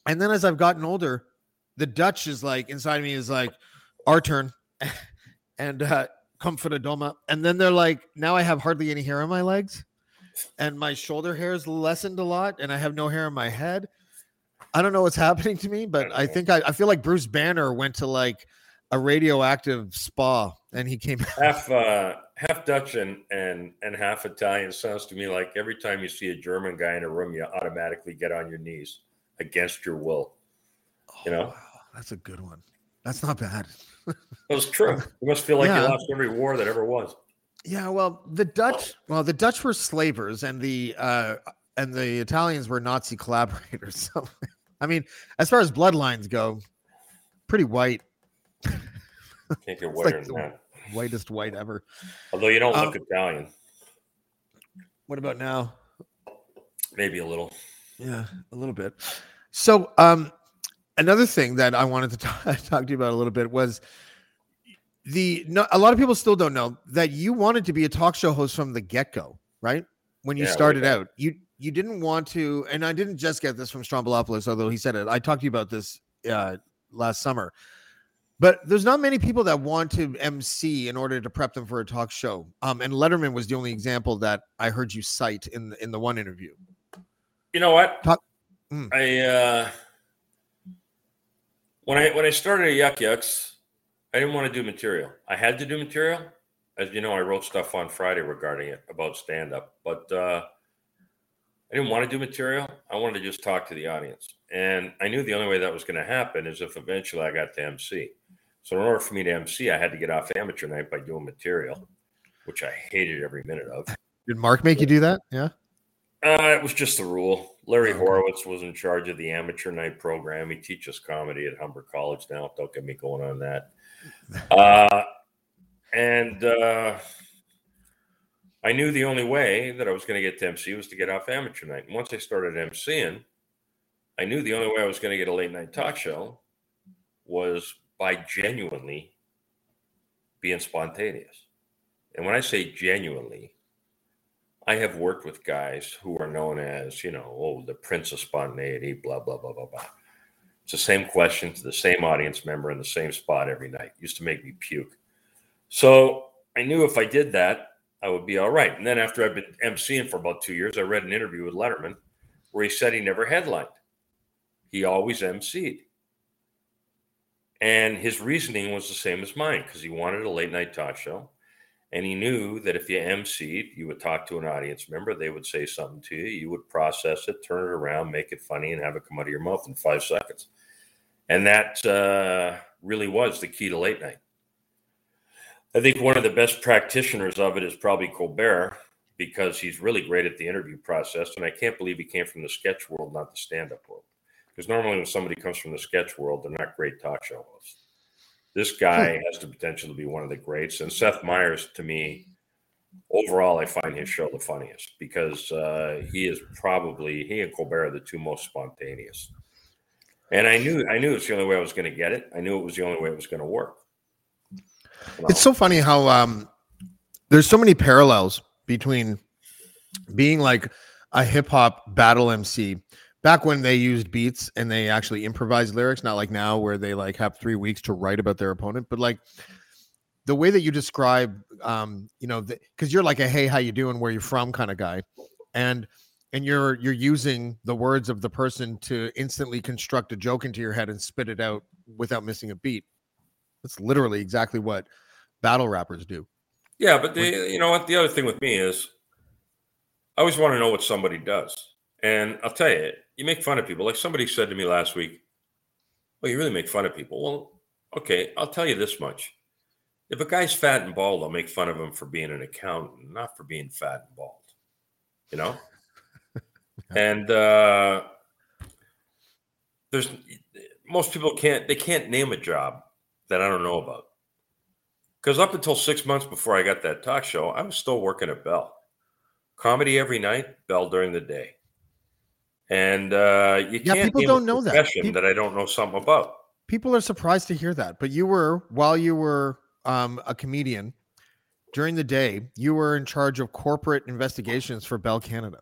And then as I've gotten older, the Dutch is like inside me is like our turn and uh doma. And then they're like, now I have hardly any hair on my legs and my shoulder hair is lessened a lot and I have no hair on my head. I don't know what's happening to me, but I think I, I feel like Bruce Banner went to like a radioactive spa and he came half uh half Dutch and and and half Italian sounds to me like every time you see a German guy in a room, you automatically get on your knees against your will. You know, Oh, wow, that's a good one. That's not bad. it was true. You must feel like Yeah. you lost every war that ever was. Yeah, well, the Dutch, well, the Dutch were slavers, and the uh, and the Italians were Nazi collaborators. So, I mean, as far as bloodlines go, pretty white, Can't get whiter the- than that. whitest white ever. Although you don't Um, look Italian, What about now? maybe a little. Yeah, a little bit. So, um, another thing that I wanted to talk, talk to you about a little bit was the. No, a lot of people still don't know that you wanted to be a talk show host from the get go, right? When you Yeah, started out, you you didn't want to, and I didn't just get this from Stroumboulopoulos, although he said it. I talked to you about this uh, last summer. But there's not many people that want to MC in order to prep them for a talk show. Um, and Letterman was the only example that I heard you cite in the, in the one interview. You know what? Talk- Mm. I uh, when I when I started at Yuk Yuk's, I didn't want to do material. I had to do material. As you know, I wrote stuff on Friday regarding it about stand up, but uh, I didn't want to do material. I wanted to just talk to the audience, and I knew the only way that was going to happen is if eventually I got to MC. So in order for me to MC, I had to get off amateur night by doing material, which I hated every minute of. Did Mark make you do that? Yeah. Uh, it was just the rule. Larry. Horowitz was in charge of the amateur night program. He teaches comedy at Humber College now. Don't get me going on that. Uh, and uh, I knew the only way that I was going to get to MC was to get off amateur night. And once I started MCing, I knew the only way I was going to get a late night talk show was by genuinely being spontaneous. And when I say genuinely, I have worked with guys who are known as, you know, oh, the prince of spontaneity, blah, blah, blah, blah, blah. It's the same question to the same audience member in the same spot every night. Used to make me puke. So I knew if I did that, I would be all right. And then after I've been emceeing for about two years, I read an interview with Letterman where he said he never headlined. He always emceed. And his reasoning was the same as mine because he wanted a late night talk show. And he knew that if you emceed, you would talk to an audience member, they would say something to you, you would process it, turn it around, make it funny, and have it come out of your mouth in five seconds. And that uh, really was the key to late night. I think one of the best practitioners of it is probably Colbert because he's really great at the interview process. And I can't believe he came from the sketch world, not the stand up world. Because normally when somebody comes from the sketch world, they're not great talk show hosts. This guy has the potential to be one of the greats. And Seth Meyers, to me, overall, I find his show the funniest because uh, he is probably he and Colbert are the two most spontaneous. And I knew I knew it's the only way I was going to get it. I knew it was the only way it was going to work. You? It's so funny how um there's so many parallels between being like a hip hop battle MC back when they used beats and they actually improvised lyrics, not like now where they like have three weeks to write about their opponent, but like the way that you describe um you know because you're like a hey how you doing? Where you're from? kind of guy. And and you're you're using the words of the person to instantly construct a joke into your head and spit it out without missing a beat that's literally exactly what battle rappers do Yeah, but the you know what the other thing with me is I always want to know what somebody does. And I'll tell you, you make fun of people. Like somebody said to me last week, Well, you really make fun of people. Well, okay, I'll tell you this much. If a guy's fat and bald, I'll make fun of him for being an accountant, not for being fat and bald. You know? and uh there's most people can't they can't name a job that I don't know about. Because up until six months before I got that talk show, I was still working at Bell. Comedy every night, Bell during the day. And uh, you Yeah, can't people don't know that. profession Peop- that I don't know something about. people are surprised to hear that but you were while you were um, a comedian during the day you were in charge of corporate investigations for bell canada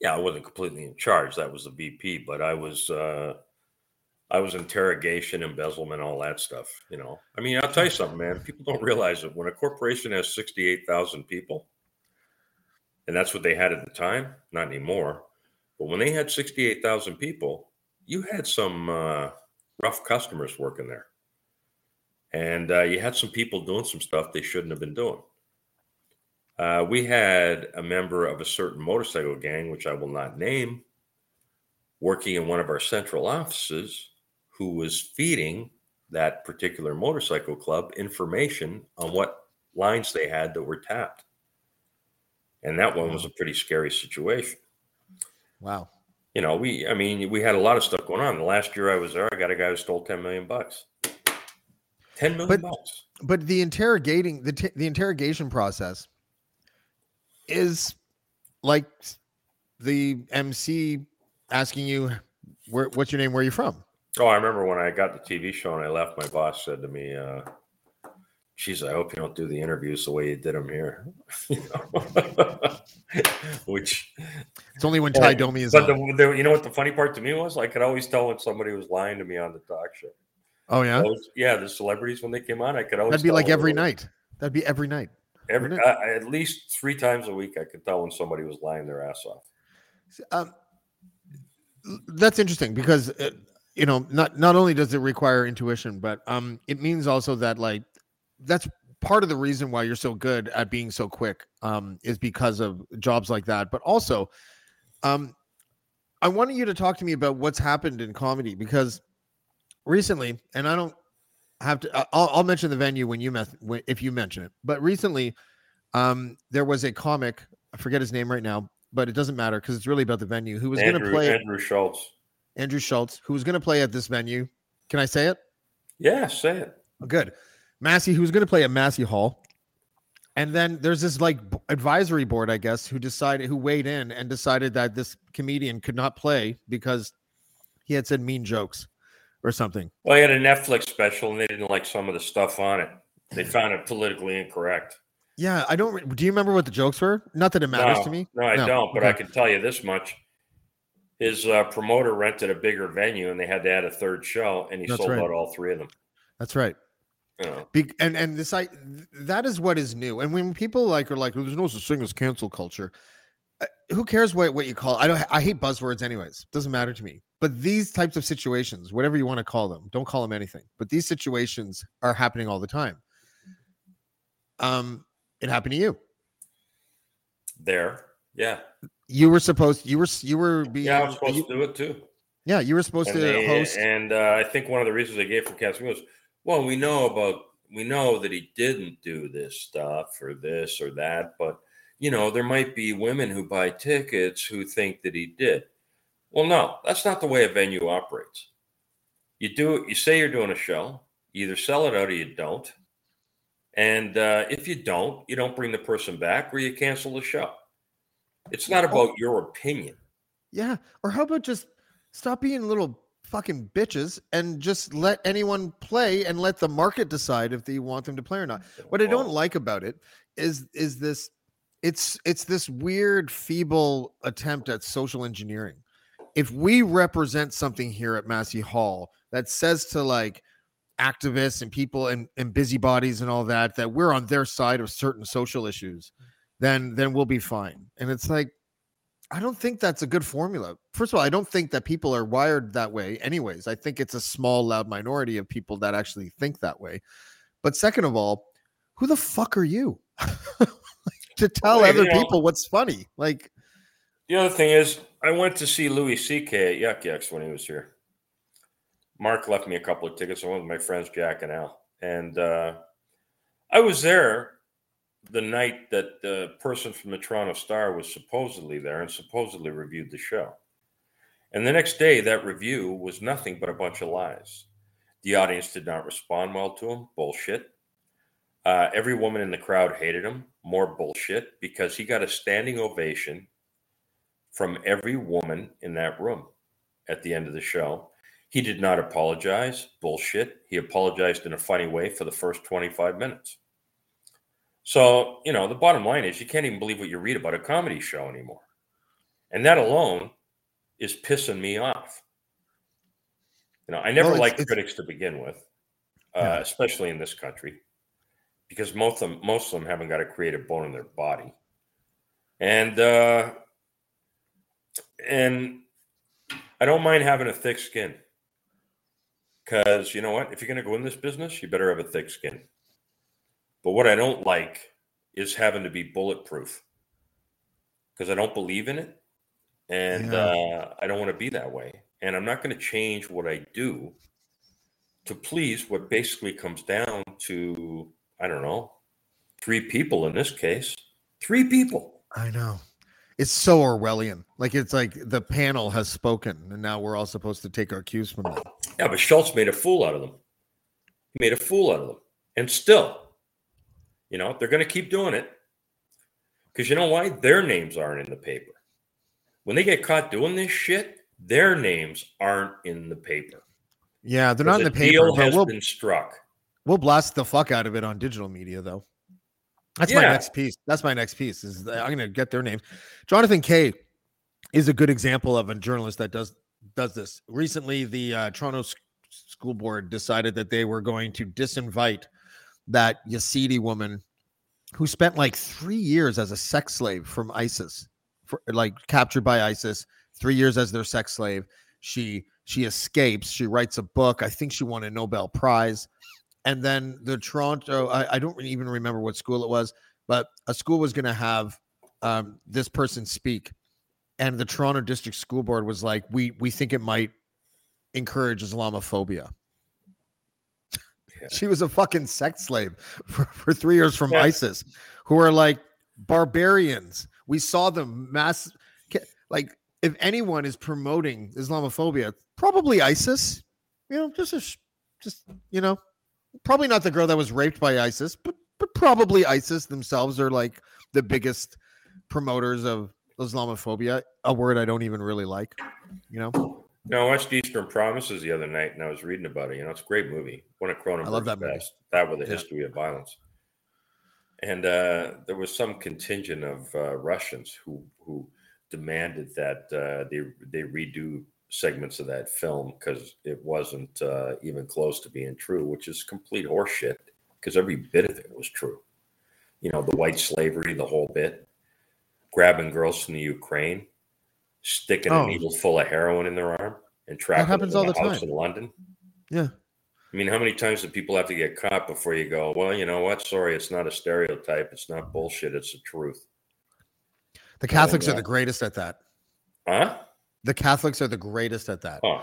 yeah, I wasn't completely in charge. That was the VP, but I was uh, I was interrogation, embezzlement, all that stuff. You know, I mean, I'll tell you something, man. People don't realize it. When a corporation has sixty-eight thousand people, and that's what they had at the time, not anymore. But when they had sixty-eight thousand people, you had some uh, rough customers working there, and uh, you had some people doing some stuff they shouldn't have been doing. Uh, we had a member of a certain motorcycle gang, which I will not name, working in one of our central offices who was feeding that particular motorcycle club information on what lines they had that were tapped. And that one was a pretty scary situation. Wow. You know, we, I mean, we had a lot of stuff going on. The last year I was there, I got a guy who stole 10 million bucks. 10 million But- bucks. But the interrogating the t- the interrogation process is like the MC asking you where what's your name, where are you from? Oh, I remember when I got the TV show and I left, my boss said to me, uh, geez, I hope you don't do the interviews the way you did them here. You know? Which, It's only when Tie Domi is but on. the, the, you know what the funny part to me was? I could always tell when somebody was lying to me on the talk show. oh yeah, Always- yeah, the celebrities when they came on, I could always that'd be like every night. That'd be every night. Every uh, at least three times a week, I could tell when somebody was lying their ass off. Um, that's interesting because uh, you know not not only does it require intuition, but um, it means also that like that's part of the reason why you're so good at being so quick um, is because of jobs like that. But also, um, I wanted you to talk to me about what's happened in comedy because recently, and I don't have to. I'll, I'll mention the venue when you meth- if you mention it. But recently, um, there was a comic. I forget his name right now, but it doesn't matter because it's really about the venue. Who was going to play? Andrew Schulz. Andrew Schulz, who was going to play at this venue. Can I say it? Yeah, say it. Oh, Good. Massey, who was going to play at Massey Hall. And then there's this like b- advisory board, I guess, who decided, who weighed in and decided that this comedian could not play because he had said mean jokes or something. Well, he had a Netflix special, and they didn't like some of the stuff on it. They found it politically incorrect. Yeah, I don't. Do you remember what the jokes were? Not that it matters no, to me. No, I No, don't. But I can tell you this much: his uh, promoter rented a bigger venue, and they had to add a third show, and he That's sold right. out all three of them. That's right. Know, Be- and and this I that is what is new. And when people like are like, "Oh, "There's no such thing as cancel culture," uh, who cares what what you call? It? I don't. I hate buzzwords, anyways. Doesn't matter to me. But these types of situations, whatever you want to call them, don't call them anything. But these situations are happening all the time. Um, it happened to you. there, yeah, You were supposed. You were. You were being. yeah, I was supposed you- to do it too. yeah, you were supposed and to they- host. And uh, I think one of the reasons they gave for canceling was, well, we know about we know that he didn't do this stuff or this or that, but you know there might be women who buy tickets who think that he did. Well, no, that's not the way a venue operates. You do you say you're doing a show, you either sell it out or you don't. And uh, if you don't, you don't bring the person back or you cancel the show. It's not oh. about your opinion. Yeah. Or how about just stop being little fucking bitches and just let anyone play and let the market decide if they want them to play or not. What I don't like about it is is this it's it's this weird feeble attempt at social engineering. If we represent something here at Massey Hall that says to like activists and people and, and busybodies and all that that we're on their side of certain social issues, then then we'll be fine. And it's like I don't think that's a good formula. First of all, I don't think that people are wired that way, anyways. I think it's a small, loud minority of people that actually think that way. But second of all, who the fuck are you to tell Well, other you know- people what's funny? Like, The other thing is, I went to see Louis C.K. at Yuk Yuk's when he was here. Mark left me a couple of tickets. I went with my friends Jack and Al, and uh, I was there the night that the person from the Toronto Star was supposedly there and supposedly reviewed the show. And the next day, that review was nothing but a bunch of lies. The audience did not respond well to him. Bullshit. Uh, every woman in the crowd hated him. More bullshit because he got a standing ovation from every woman in that room at the end of the show. He did not apologize. Bullshit. He apologized in a funny way for the first 25 minutes. So, you know, the bottom line is you can't even believe what you read about a comedy show anymore. And that alone is pissing me off. You know, I never Well, liked critics to begin with, uh, Yeah. especially in this country, because most of them, most of them haven't got a creative bone in their body, and uh, and I don't mind having a thick skin, because you know what? If you're going to go in this business, you better have a thick skin. But what I don't like is having to be bulletproof, because I don't believe in it, and Yeah. uh, I don't want to be that way and I'm not going to change what I do to please what basically comes down to I don't know three people in this case three people I know. It's so Orwellian. Like it's like the panel has spoken, and now we're all supposed to take our cues from them. yeah but Schulz made a fool out of them he made a fool out of them and still you know they're going to keep doing it because you know why their names aren't in the paper when they get caught doing this shit their names aren't in the paper Yeah, they're not in the paper, deal has we'll been struck we'll blast the fuck out of it on digital media, though. That's my next piece. That's my next piece. Is I'm going to get their names. Jonathan Kay is a good example of a journalist that does does this. Recently, the uh, Toronto School Board decided that they were going to disinvite that Yazidi woman who spent like three years as a sex slave from ISIS, for, like captured by ISIS. Three years as their sex slave. She she escapes. She writes a book. I think she won a Nobel Prize. And then the Toronto, I, I don't even remember what school it was, but a school was going to have um, this person speak, and the Toronto District School Board was like, "We we think it might encourage Islamophobia." She was a fucking sex slave for, for three years from Yeah. ISIS, who are like barbarians. We saw them mass, like if anyone is promoting Islamophobia, probably ISIS. You know, just a, just you know, probably not the girl that was raped by ISIS, but but probably ISIS themselves are like the biggest promoters of Islamophobia. A word I don't even really like. You know, No, I watched Eastern Promises the other night, and I was reading about it. You know, it's a great movie. One of Cronenberg's I love that movie. best. That with a Yeah. history of violence. And uh, there was some contingent of uh, Russians who who demanded that uh, they they redo segments of that film because it wasn't uh, even close to being true, which is complete horseshit. Because every bit of it was true. You know, the white slavery, the whole bit, grabbing girls from the Ukraine, sticking Oh. a needle full of heroin in their arm, and trapping happens them all the house time. in London. yeah. I mean, how many times do people have to get caught before you go, well, you know what? Sorry, it's not a stereotype. It's not bullshit. It's the truth. The Catholics are the greatest at that. Huh? The Catholics are the greatest at that. Huh.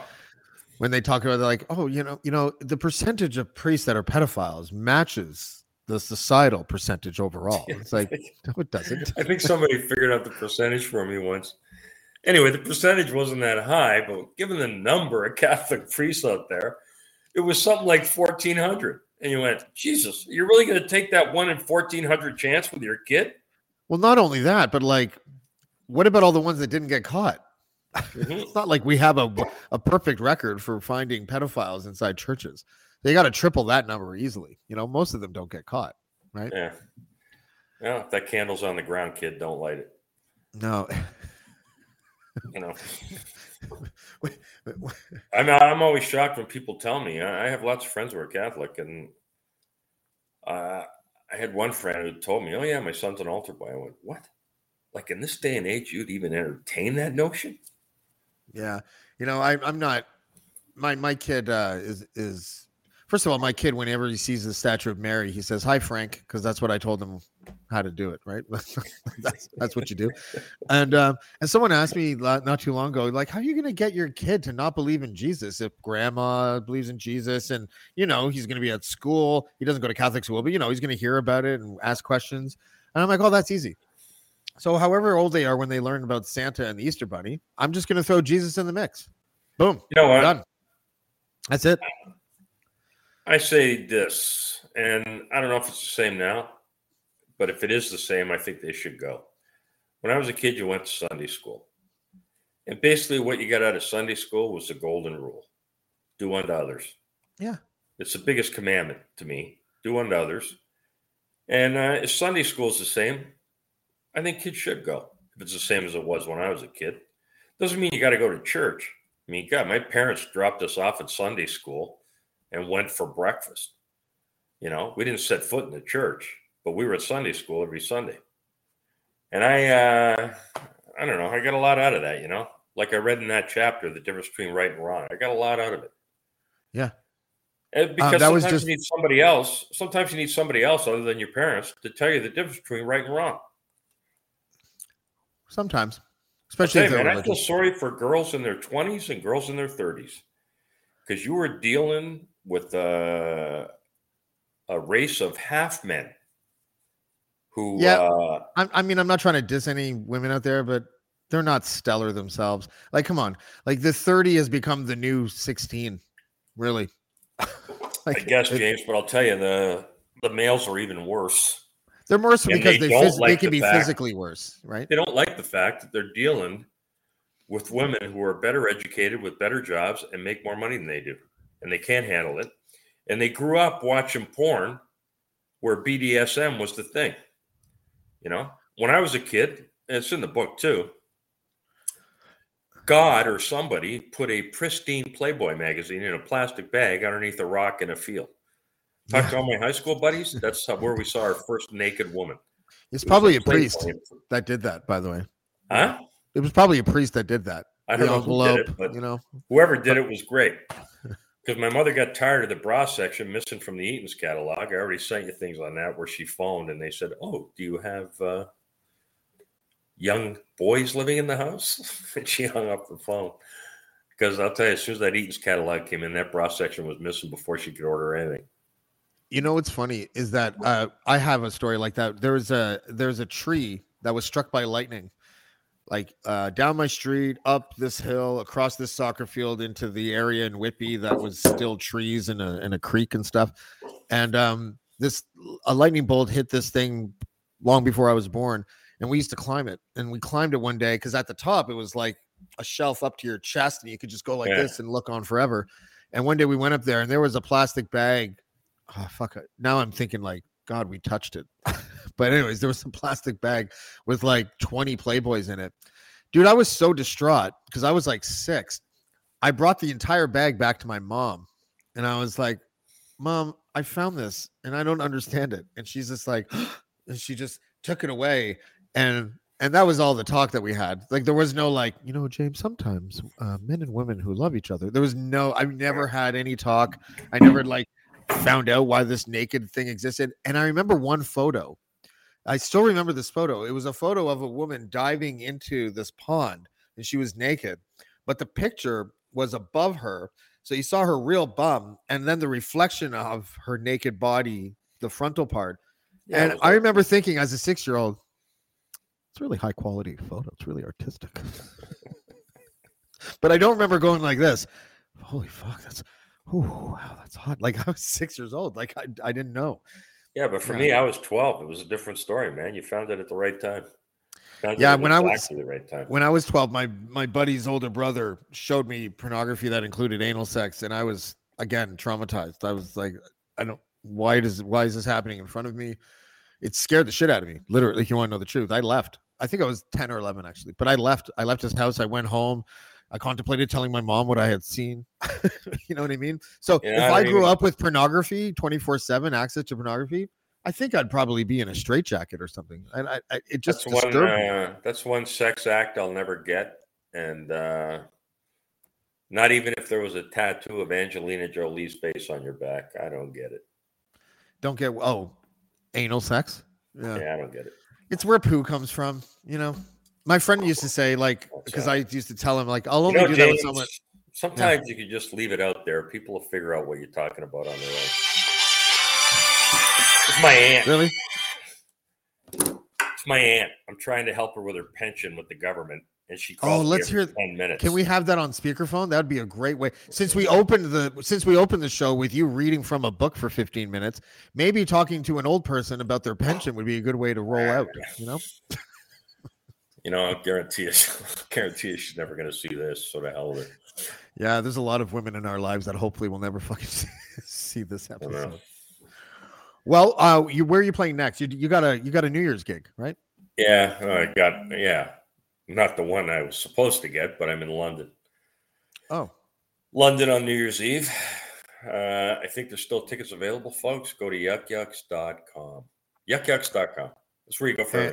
When they talk about, they're like, oh, you know, you know, the percentage of priests that are pedophiles matches the societal percentage overall. It's like, no, it doesn't. I think somebody figured out the percentage for me once. Anyway, the percentage wasn't that high, but given the number of Catholic priests out there, it was something like 1,400. And you went, Jesus, you're really going to take that one in 1,400 chance with your kid? Well, not only that, but like, what about all the ones that didn't get caught? Mhm. It's not like we have a a perfect record for finding pedophiles inside churches. They got to triple that number easily. You know, most of them don't get caught, right? Yeah. Well, if that candle's on the ground, kid, don't light it. No. You know. I'm I'm always shocked when people tell me. I I have lots of friends who are Catholic, and uh, I had one friend who told me, "Oh yeah, my son's an altar boy." I went, "What? Like in this day and age, you'd even entertain that notion?" Yeah, you know, I, I'm not. My my kid uh, is is first of all, my kid whenever he sees the statue of Mary, he says, "Hi, Frank," because that's what I told him how to do it. Right? that's that's what you do. And um, and someone asked me not too long ago, like, how are you going to get your kid to not believe in Jesus if Grandma believes in Jesus, and you know he's going to be at school, he doesn't go to Catholic school, but you know he's going to hear about it and ask questions. And I'm like, oh, that's easy. So, however old they are when they learn about Santa and the Easter Bunny, I'm just going to throw Jesus in the mix. Boom. You know what? Done. That's it. I say this, and I don't know if it's the same now, but if it is the same, I think they should go. When I was a kid, you went to Sunday school. And basically, what you got out of Sunday school was the golden rule do unto others. Yeah. It's the biggest commandment to me do unto others. And uh, if Sunday school is the same, I think kids should go. if it's the same as it was when I was a kid. Doesn't mean you got to go to church. I mean, God, my parents dropped us off at Sunday school and went for breakfast. You know, we didn't set foot in the church, but we were at Sunday school every Sunday. And I, uh, I don't know, I got a lot out of that, you know, like I read in that chapter, the difference between right and wrong. I got a lot out of it. Yeah. And because that was just- you need somebody else. Sometimes you need somebody else other than your parents to tell you the difference between right and wrong. Sometimes, especially you, man, I feel sorry for girls in their twenties and girls in their thirties because you were dealing with uh, a race of half men who, Yeah. uh, I, I mean, I'm not trying to diss any women out there, but they're not stellar themselves. Like, come on, like the 30 has become the new 16. Really, I Like, guess, it- James, but I'll tell you the the males are even worse. they're more so and because they they phys- they can the be fact- physically worse, right? They don't like the fact that they're dealing with women who are better educated with better jobs and make more money than they do, and they can't handle it. And they grew up watching porn where BDSM was the thing. You know, when I was a kid, and it's in the book too. God or somebody put a pristine Playboy magazine in a plastic bag underneath a rock in a field. Talk to all my high school buddies. That's how, where we saw our first naked woman. It's It probably a Playboy. priest that did that, by the way. Huh? It was probably a priest that did that. I don't know who did it, but you know. whoever did it was great. Because my mother got tired of the bra section missing from the Eaton's catalog. I already sent you things on that where she phoned and they said, "Oh, do you have uh, young boys living in the house?" and she hung up the phone. Because I'll tell you, as soon as that Eaton's catalog came in, that bra section was missing before she could order anything. You know what's funny is that uh, I have a story like that. There's a there's a tree that was struck by lightning, like uh, down my street, up this hill, across this soccer field into the area in Whitby that was still trees and a and a creek and stuff. And um, this a lightning bolt hit this thing long before I was born, and we used to climb it. And we climbed it one day because at the top it was like a shelf up to your chest, and you could just go like Yeah. this and look on forever. And one day we went up there, and there was a plastic bag oh fuck it. Now I'm thinking like, God, we touched it. but anyways, there was some plastic bag with like 20 Playboys in it. Dude, I was so distraught because I was like six. I brought the entire bag back to my mom and I was like, Mom, I found this and I don't understand it. And she's just like, and she just took it away. And and that was all the talk that we had. Like there was no like, you know, James, sometimes uh, men and women who love each other. There was no, I've never had any talk. I never like found out why this naked thing existed. And I remember one photo. I still remember this photo. It was a photo of a woman diving into this pond and she was naked, but the picture was above her. So you saw her real bum and then the reflection of her naked body, the frontal part. Yeah, and I remember thinking as a six year old, it's really high quality photo. It's really artistic. but I don't remember going like this. Holy fuck, that's Ooh, wow, that's hot. Like I was six years old. Like I, I didn't know. Yeah, but for Yeah. me, I was 12. It was a different story, man. You found it at the right time. Yeah, when I was- the right time. When I was 12, my my buddy's older brother showed me pornography that included anal sex, and I was again traumatized. I was like, I don't why does why is this happening in front of me? It scared the shit out of me. Literally, if you want to know the truth, I left. I think I was 10 or 11 actually, but I left. I left his house. I went home. I contemplated telling my mom what I had seen. you know what I mean? So Yeah, if I I grew mean- up with pornography, 24 7 access to pornography, I think I'd probably be in a straitjacket or something. And I, I, it just that's one. disturbed me. Uh, that's one sex act I'll never get, and uh, not even if there was a tattoo of Angelina Jolie's face on your back, I don't get it. Don't get oh, anal sex. Yeah. Yeah, I don't get it. It's where poo comes from, you know. My friend used to say, like, oh, because. I used to tell him, like, I'll You only know, do that with someone. sometimes you can just leave it out there. People will figure out what you're talking about on their own. It's my aunt. Really? It's my aunt. I'm trying to help her with her pension with the government, and she oh, calls Oh, let's hear- ten minutes. Can we have that on speakerphone? That would be a great way. Since we opened the since we opened the show with you reading from a book for 15 minutes, maybe talking to an old person about their pension would be a good way to roll out. You know? You know, I guarantee you, guarantee you, she's never going to see this. So to hell with it. Yeah, there's a lot of women in our lives that hopefully will never fucking see this episode. Well, uh, you where are you playing next? You, you got a you got a New Year's gig, right? Yeah, I got yeah. Not the one I was supposed to get, but I'm in London. Oh, London on New Year's Eve. Uh, I think there's still tickets available, folks. Go to yukyuks.com. Yukyuks.com. That's where you go for Yeah.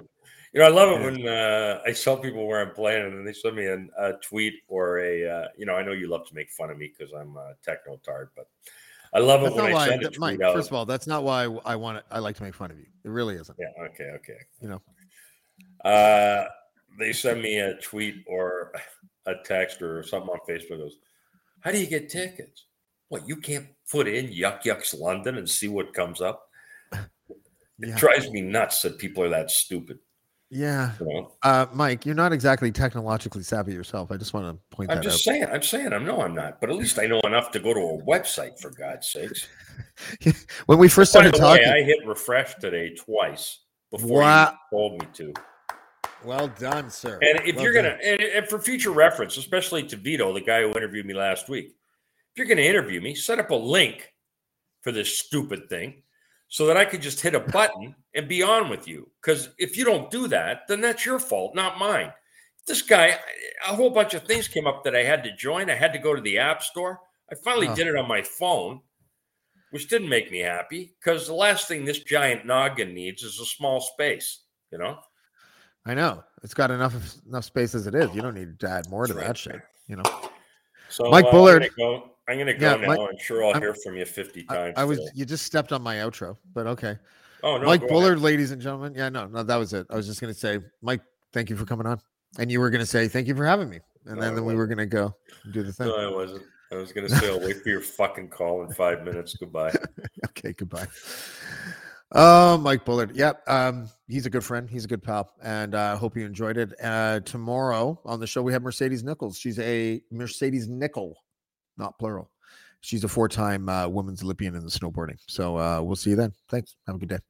You know, I love it when uh, I tell people where I'm playing and they send me an, a tweet or a, uh, you know, I know you love to make fun of me because I'm a techno tard, but I love it when I send a tweet Mike, out. first of all, that's not why I want it. I like to make fun of you. It really isn't. yeah, okay, okay. You know. Uh, they send me a tweet or a text or something on Facebook. Goes, how do you get tickets? What you can't put in Yuk Yuk's London and see what comes up? It Yeah. drives me nuts that people are that stupid. Yeah, You know, uh, Mike, you're not exactly technologically savvy yourself. I just want to point I'm that just saying. I'm saying. I know I'm not, but at least I know enough to go to a website for God's sakes. when we first By started the talking, way, I hit refresh today twice before Wow. you told me to. well done, sir. And if Well you're gonna, and, and for future reference, especially to Vito, the guy who interviewed me last week, if you're gonna interview me, set up a link for this stupid thing so that I could just hit a button and be on with you. Because if you don't do that, then that's your fault, not mine. This guy, a whole bunch of things came up that I had to join. I had to go to the app store. I finally Oh. did it on my phone, which didn't make me happy because the last thing this giant noggin needs is a small space, you know? I know it's got enough enough space as it is. You don't need to add more to That's that right. shit. You know, So Mike uh, Bullard- go, I'm gonna go Yeah, now. I'm sure I'll I'm- hear from you 50 times. I was today. you just stepped on my outro, but okay. oh no, Mike Bullard, ahead. ladies and gentlemen. Yeah, no, no, that was it. I was just gonna say, Mike, thank you for coming on, and you were gonna say thank you for having me, and No, then, then we were gonna go do the thing. No, I wasn't. I was gonna say I'll wait for your fucking call in five minutes. Goodbye. okay, goodbye. Oh, Mike Bullard. Yep. Um, he's a good friend. He's a good pal. And I uh, hope you enjoyed it. Uh, tomorrow on the show, we have Mercedes Nichols. She's a Mercedes Nicoll, not plural. She's a four time uh, women's Olympian in the snowboarding. So uh, we'll see you then. Thanks. Have a good day.